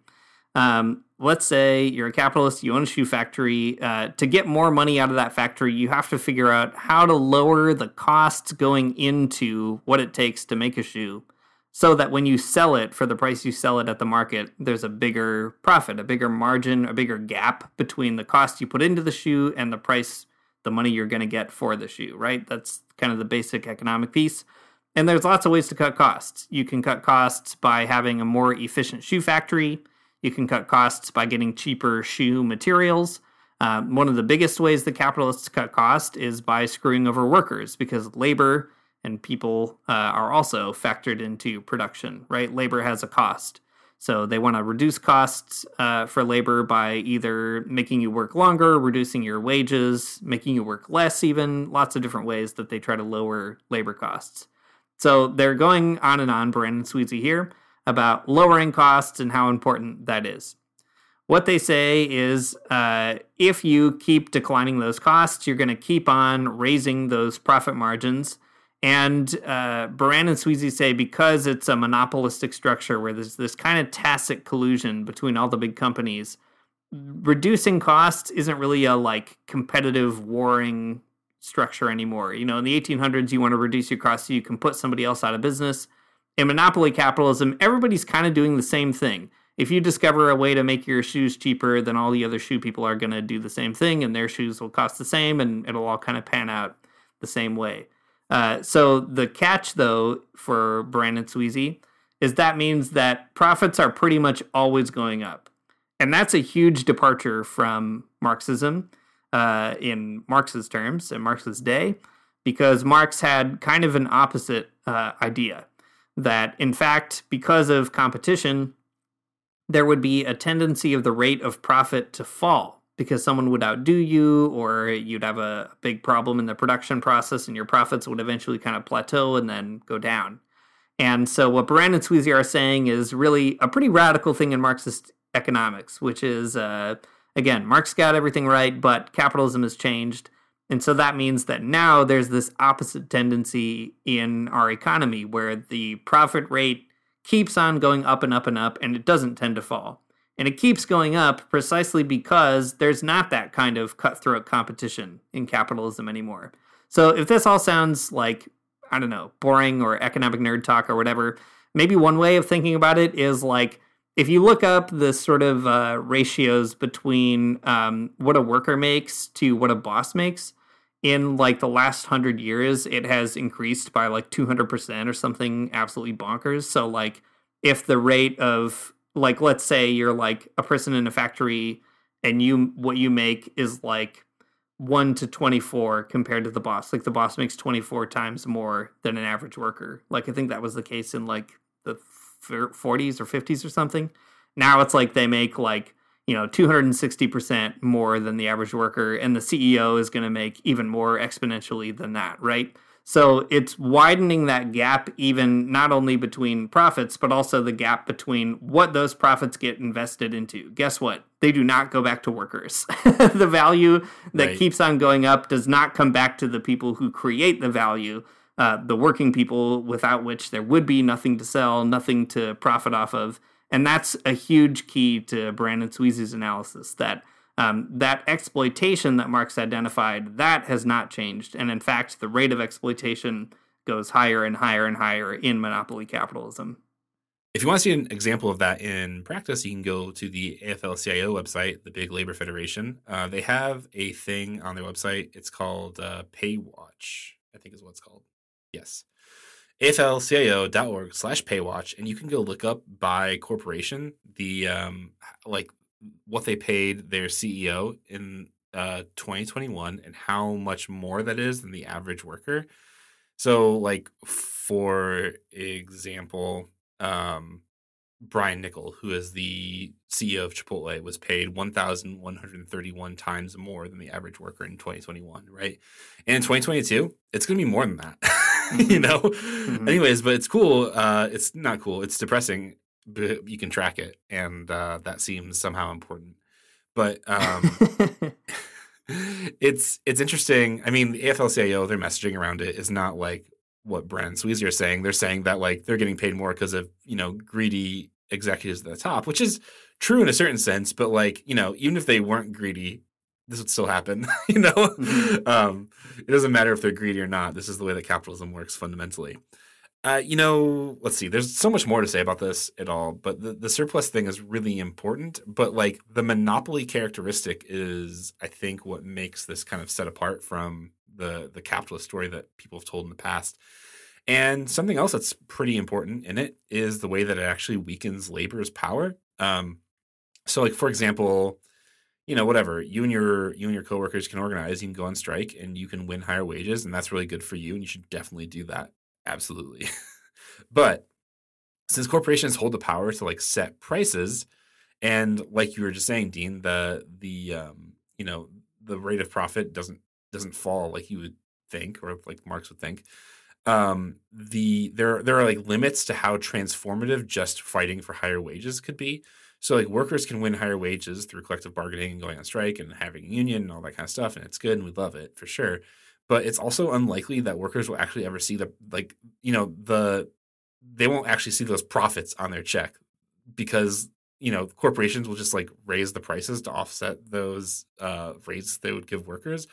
um, let's say you're a capitalist, you own a shoe factory. Uh, to get more money out of that factory, you have to figure out how to lower the costs going into what it takes to make a shoe so that when you sell it for the price you sell it at the market, there's a bigger profit, a bigger margin, a bigger gap between the cost you put into the shoe and the price, the money you're going to get for the shoe, right? That's kind of the basic economic piece. And there's lots of ways to cut costs. You can cut costs by having a more efficient shoe factory. You can cut costs by getting cheaper shoe materials. Uh, one of the biggest ways the capitalists cut cost is by screwing over workers because labor and people uh, are also factored into production, right? Labor has a cost. So they want to reduce costs uh, for labor by either making you work longer, reducing your wages, making you work less, even lots of different ways that they try to lower labor costs. So they're going on and on, Baran and Sweezy here about lowering costs and how important that is. What they say is uh, if you keep declining those costs, you're going to keep on raising those profit margins. And uh, Baran and Sweezy say because it's a monopolistic structure where there's this kind of tacit collusion between all the big companies, reducing costs isn't really a like competitive warring structure anymore. You know, in the 1800s, you want to reduce your costs so you can put somebody else out of business. In monopoly capitalism, everybody's kind of doing the same thing if you discover a way to make your shoes cheaper, then all the other shoe people are going to do the same thing, and their shoes will cost the same, and it'll all kind of pan out the same way. Uh, so the catch, though, for Baran and Sweezy is that means that profits are pretty much always going up, and that's a huge departure from Marxism uh, in Marx's terms in Marx's day, because Marx had kind of an opposite uh, idea. That, in fact, because of competition there would be a tendency of the rate of profit to fall because someone would outdo you or you'd have a big problem in the production process and your profits would eventually kind of plateau and then go down. And so what Baran and Sweezy are saying is really a pretty radical thing in Marxist economics, which is uh, again, Marx got everything right, but capitalism has changed. And so that means that now there's this opposite tendency in our economy where the profit rate keeps on going up and up and up, and it doesn't tend to fall. And it keeps going up precisely because there's not that kind of cutthroat competition in capitalism anymore. So if this all sounds like, I don't know, boring or economic nerd talk or whatever, maybe one way of thinking about it is like if you look up the sort of uh, ratios between um, what a worker makes to what a boss makes, in like the last hundred years, it has increased by like 200% or something absolutely bonkers. So, like, if the rate of, like, let's say you're like a person in a factory and you, what you make is like 1 to 24 compared to the boss. Like, the boss makes 24 times more than an average worker. Like, I think that was the case in like the 40s or 50s or something. Now it's like they make like you know 260% more than the average worker and the CEO is going to make even more exponentially than that, right? So it's widening that gap even not only between profits but also the gap between what those profits get invested into. Guess what? They do not go back to workers. the value that right. keeps on going up does not come back to the people who create the value. Uh, the working people without which there would be nothing to sell, nothing to profit off of and that's a huge key to Baran and Sweezy's analysis that um, that exploitation that Marx identified that has not changed, and in fact, the rate of exploitation goes higher and higher and higher in monopoly capitalism. If you want to see an example of that in practice, you can go to the AFL-CIO website, the big labor federation. Uh, they have a thing on their website. It's called uh, PayWatch, I think is what it's called. Yes aflcio.org slash paywatch and you can go look up by corporation the um like what they paid their ceo in uh 2021 and how much more that is than the average worker so like for example um Brian Niccol, who is the CEO of Chipotle, was paid 1,131 times more than the average worker in 2021, right? And in 2022, it's going to be more than that. you know. Mm-hmm. Anyways, but it's cool. Uh, it's not cool. It's depressing, you can track it, and uh, that seems somehow important. But um, it's it's interesting. I mean, the AFL-CIO, their messaging around it is not like what Baran and Sweezy are saying. They're saying that like they're getting paid more because of you know greedy executives at the top, which is true in a certain sense. But like you know, even if they weren't greedy, this would still happen. you know, mm-hmm. um, it doesn't matter if they're greedy or not. This is the way that capitalism works fundamentally. Uh, you know, let's see. There's so much more to say about this at all, but the, the surplus thing is really important. But like the monopoly characteristic is, I think, what makes this kind of set apart from the the capitalist story that people have told in the past. And something else that's pretty important in it is the way that it actually weakens labor's power. Um, so, like for example, you know, whatever you and your you and your coworkers can organize. You can go on strike, and you can win higher wages, and that's really good for you. And you should definitely do that. Absolutely. but since corporations hold the power to like set prices, and like you were just saying, Dean, the the um, you know the rate of profit doesn't doesn't fall like you would think, or like Marx would think. um, the there there are like limits to how transformative just fighting for higher wages could be. So like workers can win higher wages through collective bargaining and going on strike and having a union and all that kind of stuff, and it's good and we love it for sure. But it's also unlikely that workers will actually ever see the like you know the they won't actually see those profits on their check because you know corporations will just like raise the prices to offset those uh, rates they would give workers,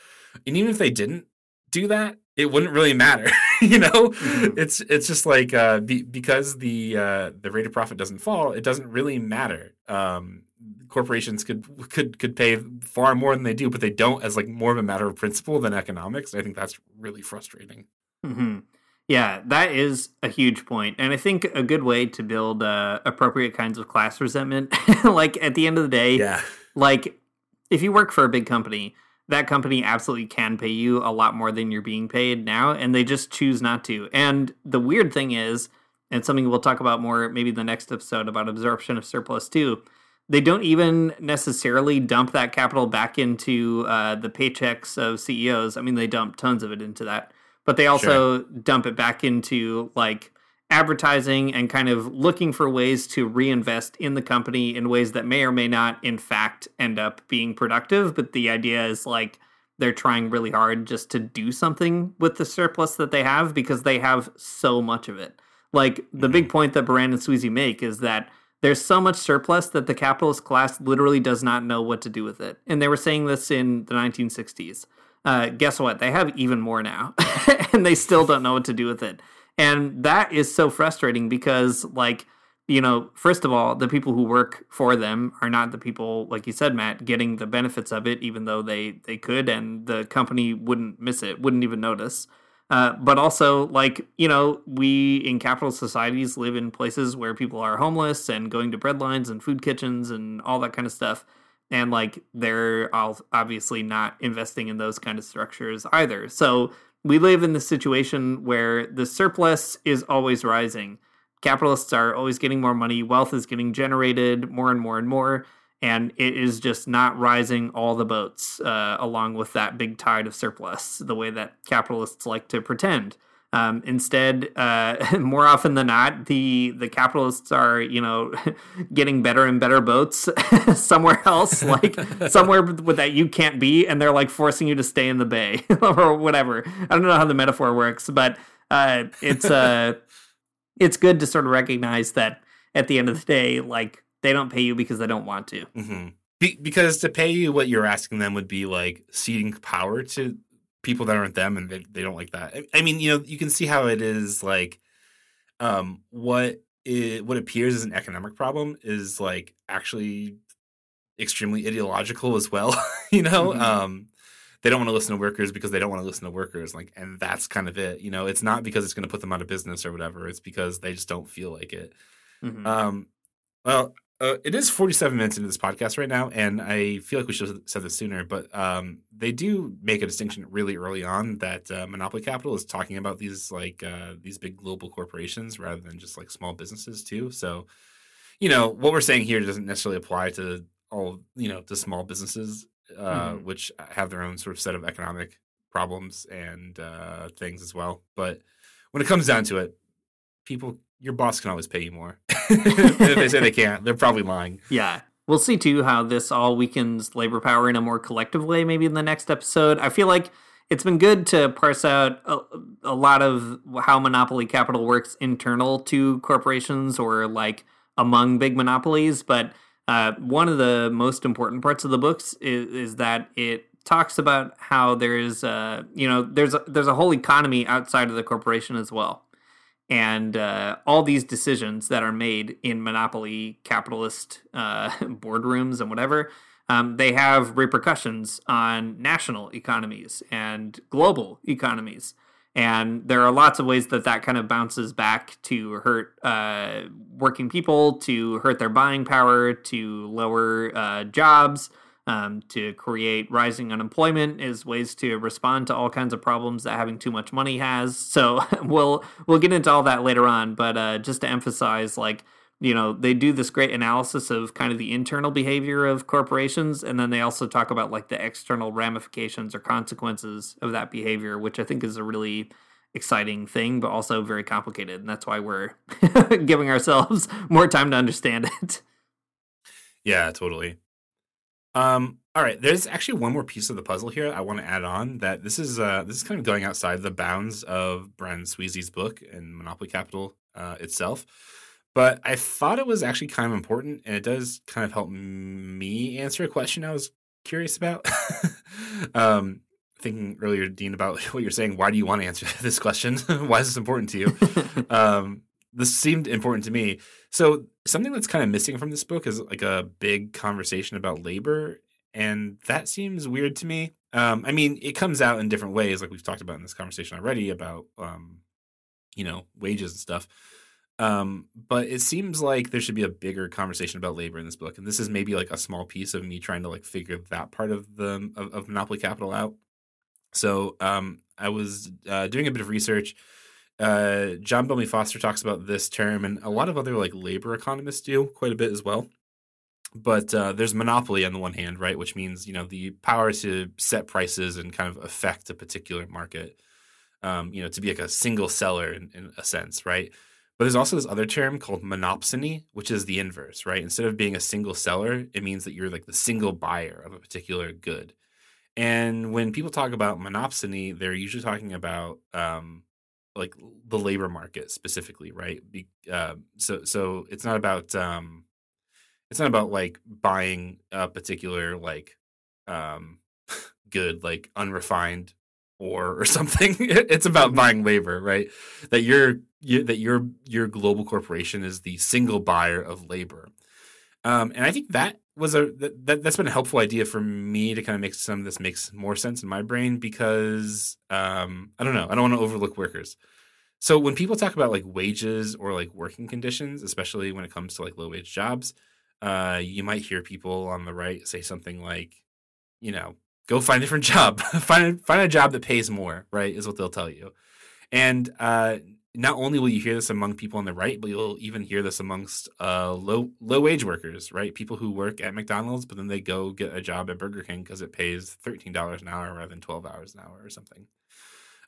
and even if they didn't do that, it wouldn't really matter. you know, mm-hmm. it's it's just like uh, be, because the uh, the rate of profit doesn't fall, it doesn't really matter. Um, corporations could could could pay far more than they do, but they don't as like more of a matter of principle than economics. I think that's really frustrating. Mm-hmm. Yeah, that is a huge point, and I think a good way to build uh, appropriate kinds of class resentment. like at the end of the day, yeah, like if you work for a big company that company absolutely can pay you a lot more than you're being paid now, and they just choose not to. And the weird thing is, and something we'll talk about more maybe the next episode about absorption of surplus too. They don't even necessarily dump that capital back into uh, the paychecks of CEOs. I mean, they dump tons of it into that, but they also sure. dump it back into like advertising and kind of looking for ways to reinvest in the company in ways that may or may not, in fact, end up being productive. But the idea is like they're trying really hard just to do something with the surplus that they have because they have so much of it. Like the big mm-hmm. point that Baran and Sweezy make is that there's so much surplus that the capitalist class literally does not know what to do with it. And they were saying this in the 1960s. Uh, guess what? They have even more now, and they still don't know what to do with it. And that is so frustrating because, like, you know, first of all, the people who work for them are not the people, like you said, Matt, getting the benefits of it, even though they they could, and the company wouldn't miss it, wouldn't even notice. Uh, but also, like you know, we in capital societies live in places where people are homeless and going to breadlines and food kitchens and all that kind of stuff, and like they're obviously not investing in those kind of structures either. So we live in the situation where the surplus is always rising. Capitalists are always getting more money, wealth is getting generated more and more and more, and it is just not rising all the boats uh, along with that big tide of surplus, the way that capitalists like to pretend. Um, instead, uh, more often than not, the the capitalists are you know getting better and better boats somewhere else, like somewhere that you can't be, and they're like forcing you to stay in the bay or whatever. I don't know how the metaphor works, but uh, it's uh, it's good to sort of recognize that at the end of the day, like they don't pay you because they don't want to. Mm-hmm. Be- because to pay you what you're asking them would be like ceding power to people that aren't them and they, they don't like that. I, mean, you know, you can see how it is like um what it, what appears as an economic problem is like actually extremely ideological as well, you know? Mm-hmm. Um they don't want to listen to workers because they don't want to listen to workers like and that's kind of it. You know, it's not because it's going to put them out of business or whatever. It's because they just don't feel like it. Mm-hmm. Um well, uh, it is 47 minutes into this podcast right now, and I feel like we should have said this sooner, but um, they do make a distinction really early on that uh, monopoly capital is talking about these like uh, these big global corporations rather than just like small businesses too. So, you know, what we're saying here doesn't necessarily apply to all you know to small businesses, uh, mm-hmm. which have their own sort of set of economic problems and uh, things as well. But when it comes down to it, people your boss can always pay you more. if they say they can't, they're probably lying. Yeah. We'll see too how this all weakens labor power in a more collective way, maybe in the next episode. I feel like it's been good to parse out a, a lot of how monopoly capital works internal to corporations or like among big monopolies. But uh, one of the most important parts of the books is, is that it talks about how there's uh, you know there's a, there's a whole economy outside of the corporation as well and uh, all these decisions that are made in monopoly capitalist uh, boardrooms and whatever um, they have repercussions on national economies and global economies. And there are lots of ways that that kind of bounces back to hurt uh, working people to hurt their buying power to lower uh, jobs um, to create rising unemployment is ways to respond to all kinds of problems that having too much money has. So we'll we'll get into all that later on, but uh, just to emphasize, like you know, they do this great analysis of kind of the internal behavior of corporations, and then they also talk about like the external ramifications or consequences of that behavior, which I think is a really exciting thing, but also very complicated. And that's why we're giving ourselves more time to understand it. Yeah, totally. Um, all right, there's actually one more piece of the puzzle here I want to add on that this is uh this is kind of going outside the bounds of Baran and Sweezy's book and Monopoly Capital uh, itself. But I thought it was actually kind of important and it does kind of help me answer a question I was curious about. um thinking earlier, Dean, about what you're saying. Why do you want to answer this question? Why is this important to you? um, this seemed important to me. So something that's kind of missing from this book is like a big conversation about labor, and that seems weird to me. Um, I mean, it comes out in different ways, like we've talked about in this conversation already about, um, you know, wages and stuff. Um, but it seems like there should be a bigger conversation about labor in this book, and this is maybe like a small piece of me trying to like figure that part of the of, of Monopoly Capital out. So um, I was uh, doing a bit of research. Uh, John Bellamy Foster talks about this term, and a lot of other like labor economists do quite a bit as well. But uh, there's monopoly on the one hand, right, which means you know the power to set prices and kind of affect a particular market. Um, you know, to be like a single seller in, in a sense, right? But there's also this other term called monopsony, which is the inverse, right? Instead of being a single seller, it means that you're like the single buyer of a particular good. And when people talk about monopsony, they're usually talking about um, like the labor market specifically, right? Be, uh, so so it's not about um, it's not about like buying a particular like um, good like unrefined ore or something. it's about mm-hmm. buying labor, right? That your you, that your your global corporation is the single buyer of labor. Um, and I think that was a that, that's been a helpful idea for me to kind of make some of this makes more sense in my brain because um, I don't know I don't want to overlook workers. So when people talk about like wages or like working conditions, especially when it comes to like low wage jobs, uh, you might hear people on the right say something like, you know, go find a different job, find find a job that pays more, right? Is what they'll tell you. And uh, not only will you hear this among people on the right, but you'll even hear this amongst uh, low low wage workers, right? People who work at McDonald's, but then they go get a job at Burger King because it pays thirteen dollars an hour rather than twelve hours an hour or something.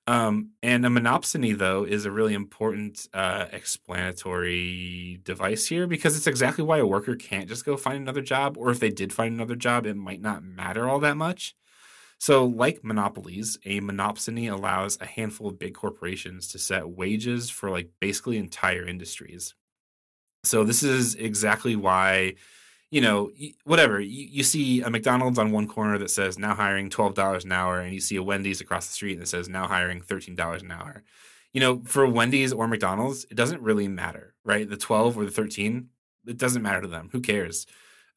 Um, and a monopsony, though, is a really important uh, explanatory device here because it's exactly why a worker can't just go find another job, or if they did find another job, it might not matter all that much so, like monopolies, a monopsony allows a handful of big corporations to set wages for like basically entire industries. So, this is exactly why, you know, whatever you, you see a McDonald's on one corner that says now hiring $12 an hour, and you see a Wendy's across the street that says now hiring $13 an hour. You know, for Wendy's or McDonald's, it doesn't really matter, right? The 12 or the 13, it doesn't matter to them. Who cares?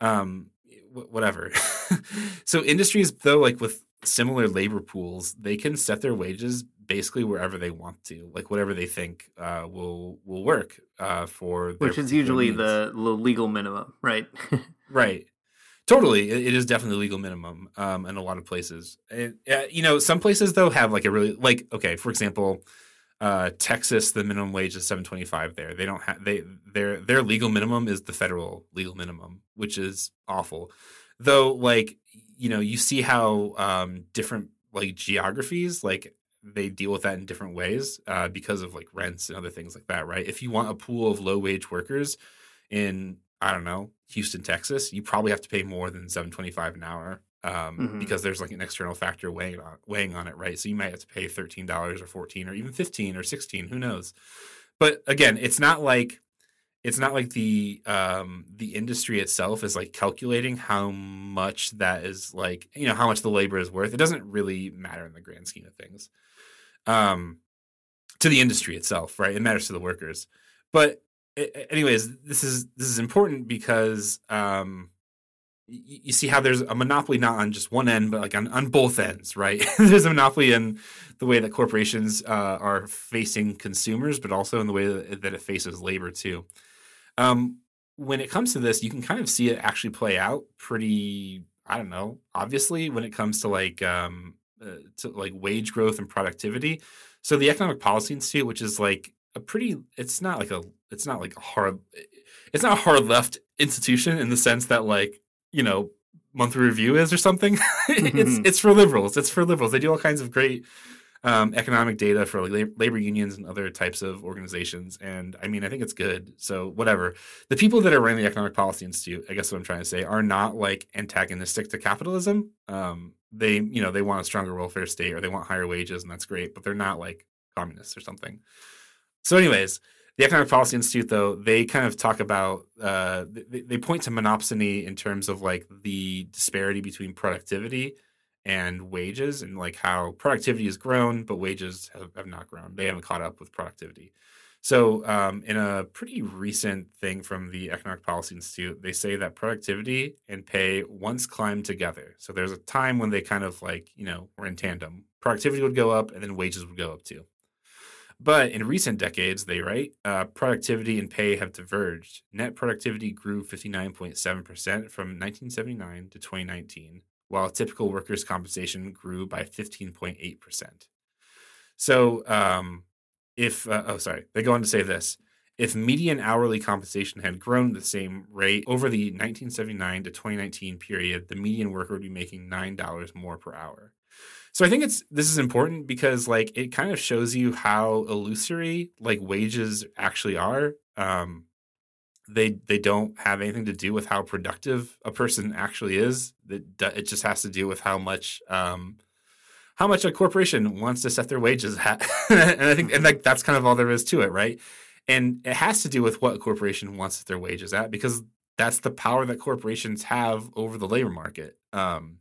Um, whatever. so industries though, like with similar labor pools, they can set their wages basically wherever they want to, like whatever they think uh, will will work uh, for. Which is usually the, the legal minimum, right? right. Totally, it, it is definitely legal minimum um, in a lot of places. And, uh, you know, some places though have like a really like okay, for example, uh, Texas, the minimum wage is seven twenty five. There, they don't have they their their legal minimum is the federal legal minimum, which is awful. Though, like you know, you see how um, different like geographies like they deal with that in different ways uh, because of like rents and other things like that, right? If you want a pool of low wage workers in I don't know Houston, Texas, you probably have to pay more than seven twenty five an hour um, mm-hmm. because there's like an external factor weighing on weighing on it, right? So you might have to pay thirteen dollars or fourteen or even fifteen or sixteen, who knows? But again, it's not like it's not like the um the industry itself is like calculating how much that is like you know how much the labor is worth. It doesn't really matter in the grand scheme of things um to the industry itself right? It matters to the workers. But anyways this is this is important because um you, see how there's a monopoly not on just one end but like on, on both ends right? There's a monopoly in the way that corporations uh, are facing consumers but also in the way that it faces labor too um, when it comes to this, you can kind of see it actually play out pretty. I don't know. Obviously, when it comes to like um, uh, to like wage growth and productivity. So the Economic Policy Institute, which is like a pretty, it's not like a, it's not like a hard, it's not a hard left institution in the sense that like you know monthly review is or something. it's mm-hmm. it's for liberals. It's for liberals. They do all kinds of great um, economic data for labor unions and other types of organizations. And I mean, I think it's good. So whatever. The people that are running the Economic Policy Institute, I guess what I'm trying to say, are not like antagonistic to capitalism. Um, they, you know, they want a stronger welfare state or they want higher wages, and that's great. But they're not like communists or something. So, anyways, the Economic Policy Institute, though, they kind of talk about uh, they, they point to monopsony in terms of like the disparity between productivity and wages and like how productivity has grown, but wages have, have not grown. They haven't caught up with productivity. So, um, in a pretty recent thing from the Economic Policy Institute, they say that productivity and pay once climbed together. So, there's a time when they kind of like, you know, were in tandem. Productivity would go up and then wages would go up too. But in recent decades, they write, uh, productivity and pay have diverged. Net productivity grew 59.7% from 1979 to 2019, while typical workers' compensation grew by 15.8%. So, um, if, uh, oh, sorry, they go on to say this. If median hourly compensation had grown the same rate over the 1979 to 2019 period, the median worker would be making $9 more per hour. So I think it's this is important because like it kind of shows you how illusory like wages actually are. Um, they they don't have anything to do with how productive a person actually is. It it just has to do with how much um, how much a corporation wants to set their wages at. and I think and like that's kind of all there is to it, right? And it has to do with what a corporation wants their wages at because that's the power that corporations have over the labor market. Um,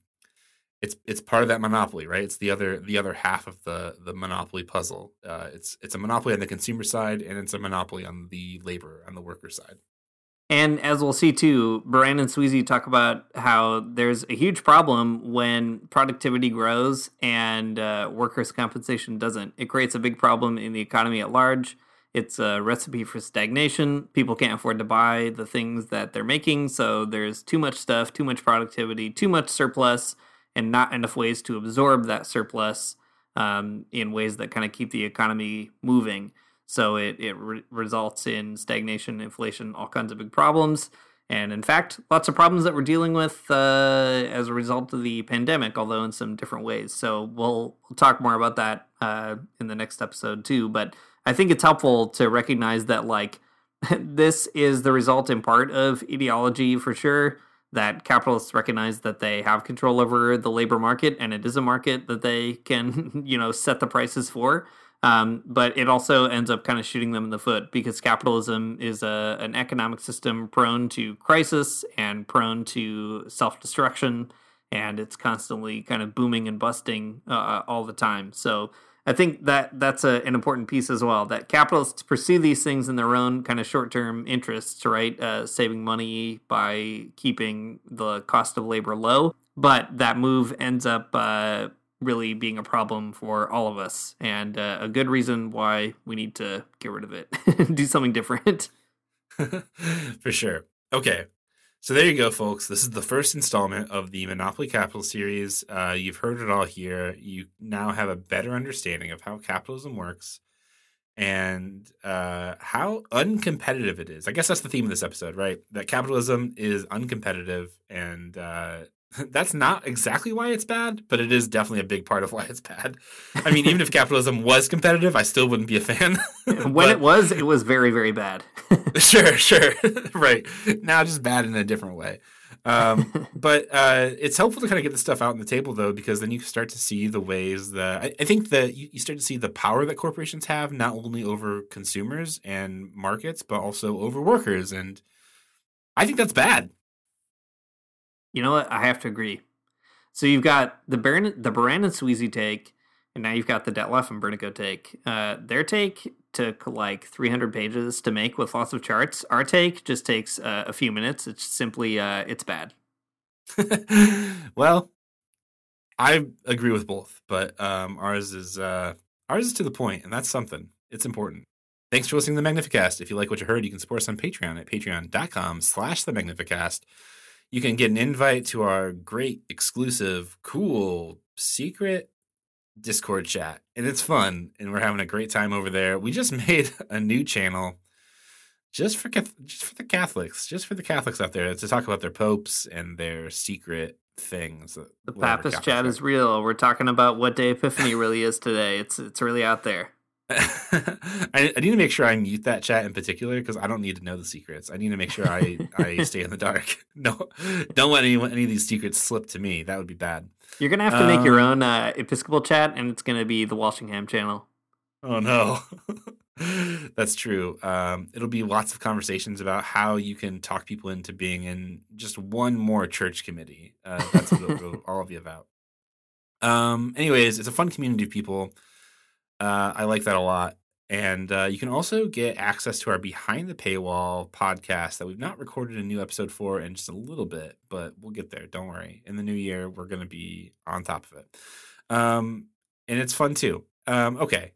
it's it's part of that monopoly, right? It's the other the other half of the the monopoly puzzle. Uh, it's it's a monopoly on the consumer side, and it's a monopoly on the labor on the worker side. And as we'll see too, Baran and Sweezy talk about how there's a huge problem when productivity grows and uh, workers' compensation doesn't. It creates a big problem in the economy at large. It's a recipe for stagnation. People can't afford to buy the things that they're making, so there's too much stuff, too much productivity, too much surplus, and not enough ways to absorb that surplus um, in ways that kind of keep the economy moving. So it, it re- results in stagnation, inflation, all kinds of big problems. And in fact, lots of problems that we're dealing with uh, as a result of the pandemic, although in some different ways. So we'll, we'll talk more about that uh, in the next episode too. But I think it's helpful to recognize that, like, this is the result in part of ideology for sure. That capitalists recognize that they have control over the labor market, and it is a market that they can, you know, set the prices for. Um, but it also ends up kind of shooting them in the foot because capitalism is a, an economic system prone to crisis and prone to self destruction, and it's constantly kind of booming and busting uh, all the time. So I think that that's a, an important piece as well. That capitalists pursue these things in their own kind of short term interests, right? Uh, saving money by keeping the cost of labor low, but that move ends up. Uh, really being a problem for all of us and uh, a good reason why we need to get rid of it do something different. For sure. Okay. So there you go folks. This is the first installment of the monopoly capital series. Uh, you've heard it all here. You now have a better understanding of how capitalism works and uh, how uncompetitive it is. I guess that's the theme of this episode right? That capitalism is uncompetitive and uh, that's not exactly why it's bad, but it is definitely a big part of why it's bad. I mean, even if capitalism was competitive, I still wouldn't be a fan. when but, it was, it was very, very bad. sure, sure. right. Now just bad in a different way. Um, but uh, it's helpful to kind of get the stuff out on the table, though, because then you start to see the ways that I, I think that you, you start to see the power that corporations have, not only over consumers and markets, but also over workers. And I think that's bad. You know what? I have to agree. So you've got the Baran, the Baran and Sweezy take, and now you've got the Dettloff and Bernico take. Uh, their take took like 300 pages to make with lots of charts. Our take just takes uh, a few minutes. It's simply uh, it's bad. well, I agree with both, but um, ours is uh, ours is to the point, and that's something. It's important. Thanks for listening to the Magnificast. If you like what you heard, you can support us on Patreon at patreon.com slash the Magnificast you can get an invite to our great exclusive, cool, secret Discord chat. And it's fun. And we're having a great time over there. We just made a new channel just for just for the Catholics, just for the Catholics out there to talk about their popes and their secret things. The Papist chat is real. We're talking about what day Epiphany really is today. It's it's really out there. I, I, need to make sure I mute that chat in particular because I don't need to know the secrets. I need to make sure I, I stay in the dark. No, don't let any any of these secrets slip to me. That would be bad. You're gonna have to um, make your um, own uh, Episcopal chat, and it's gonna be the Walsingham channel. Oh no, that's true. Um, it'll be lots of conversations about how you can talk people into being in just one more church committee. Uh, that's what it'll all be about. Um, anyways, it's a fun community of people uh, I like that a lot. And uh, you can also get access to our Behind the Paywall podcast that we've not recorded a new episode for in just a little bit, but we'll get there. Don't worry. In the new year, we're going to be on top of it. Um, and it's fun too. Um, okay.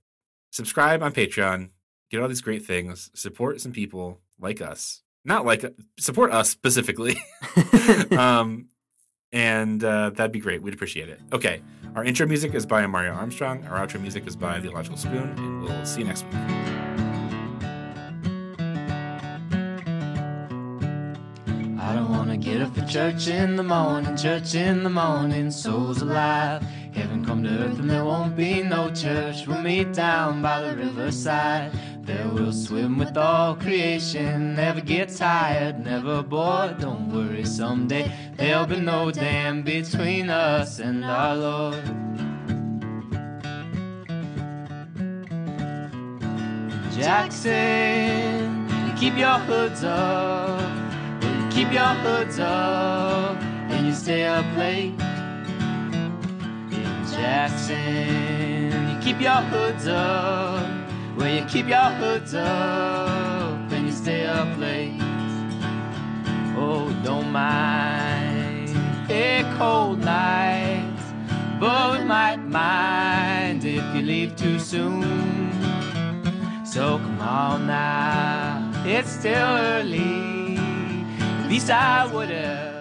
Subscribe on Patreon, get all these great things, support some people like us. Not like support us specifically. um, and uh, that'd be great. We'd appreciate it. Okay. Our intro music is by Amaryah Armstrong. Our outro music is by The Illogical Spoon. And we'll see you next week. I don't wanna get up for church in the morning, church in the morning, souls alive. Heaven come to earth and there won't be no church. We'll meet down by the riverside. There we'll swim with all creation. Never get tired, never bored. Don't worry, someday there'll be no dam between us and our Lord. Jackson, keep your hoods up. You Keep your hoods up and you stay up late. Jackson, you keep your hoods up. Well, you keep your hoods up and you stay up late. Oh, don't mind a cold night, but we might mind if you leave too soon. So come on now, it's still early. At least I would have.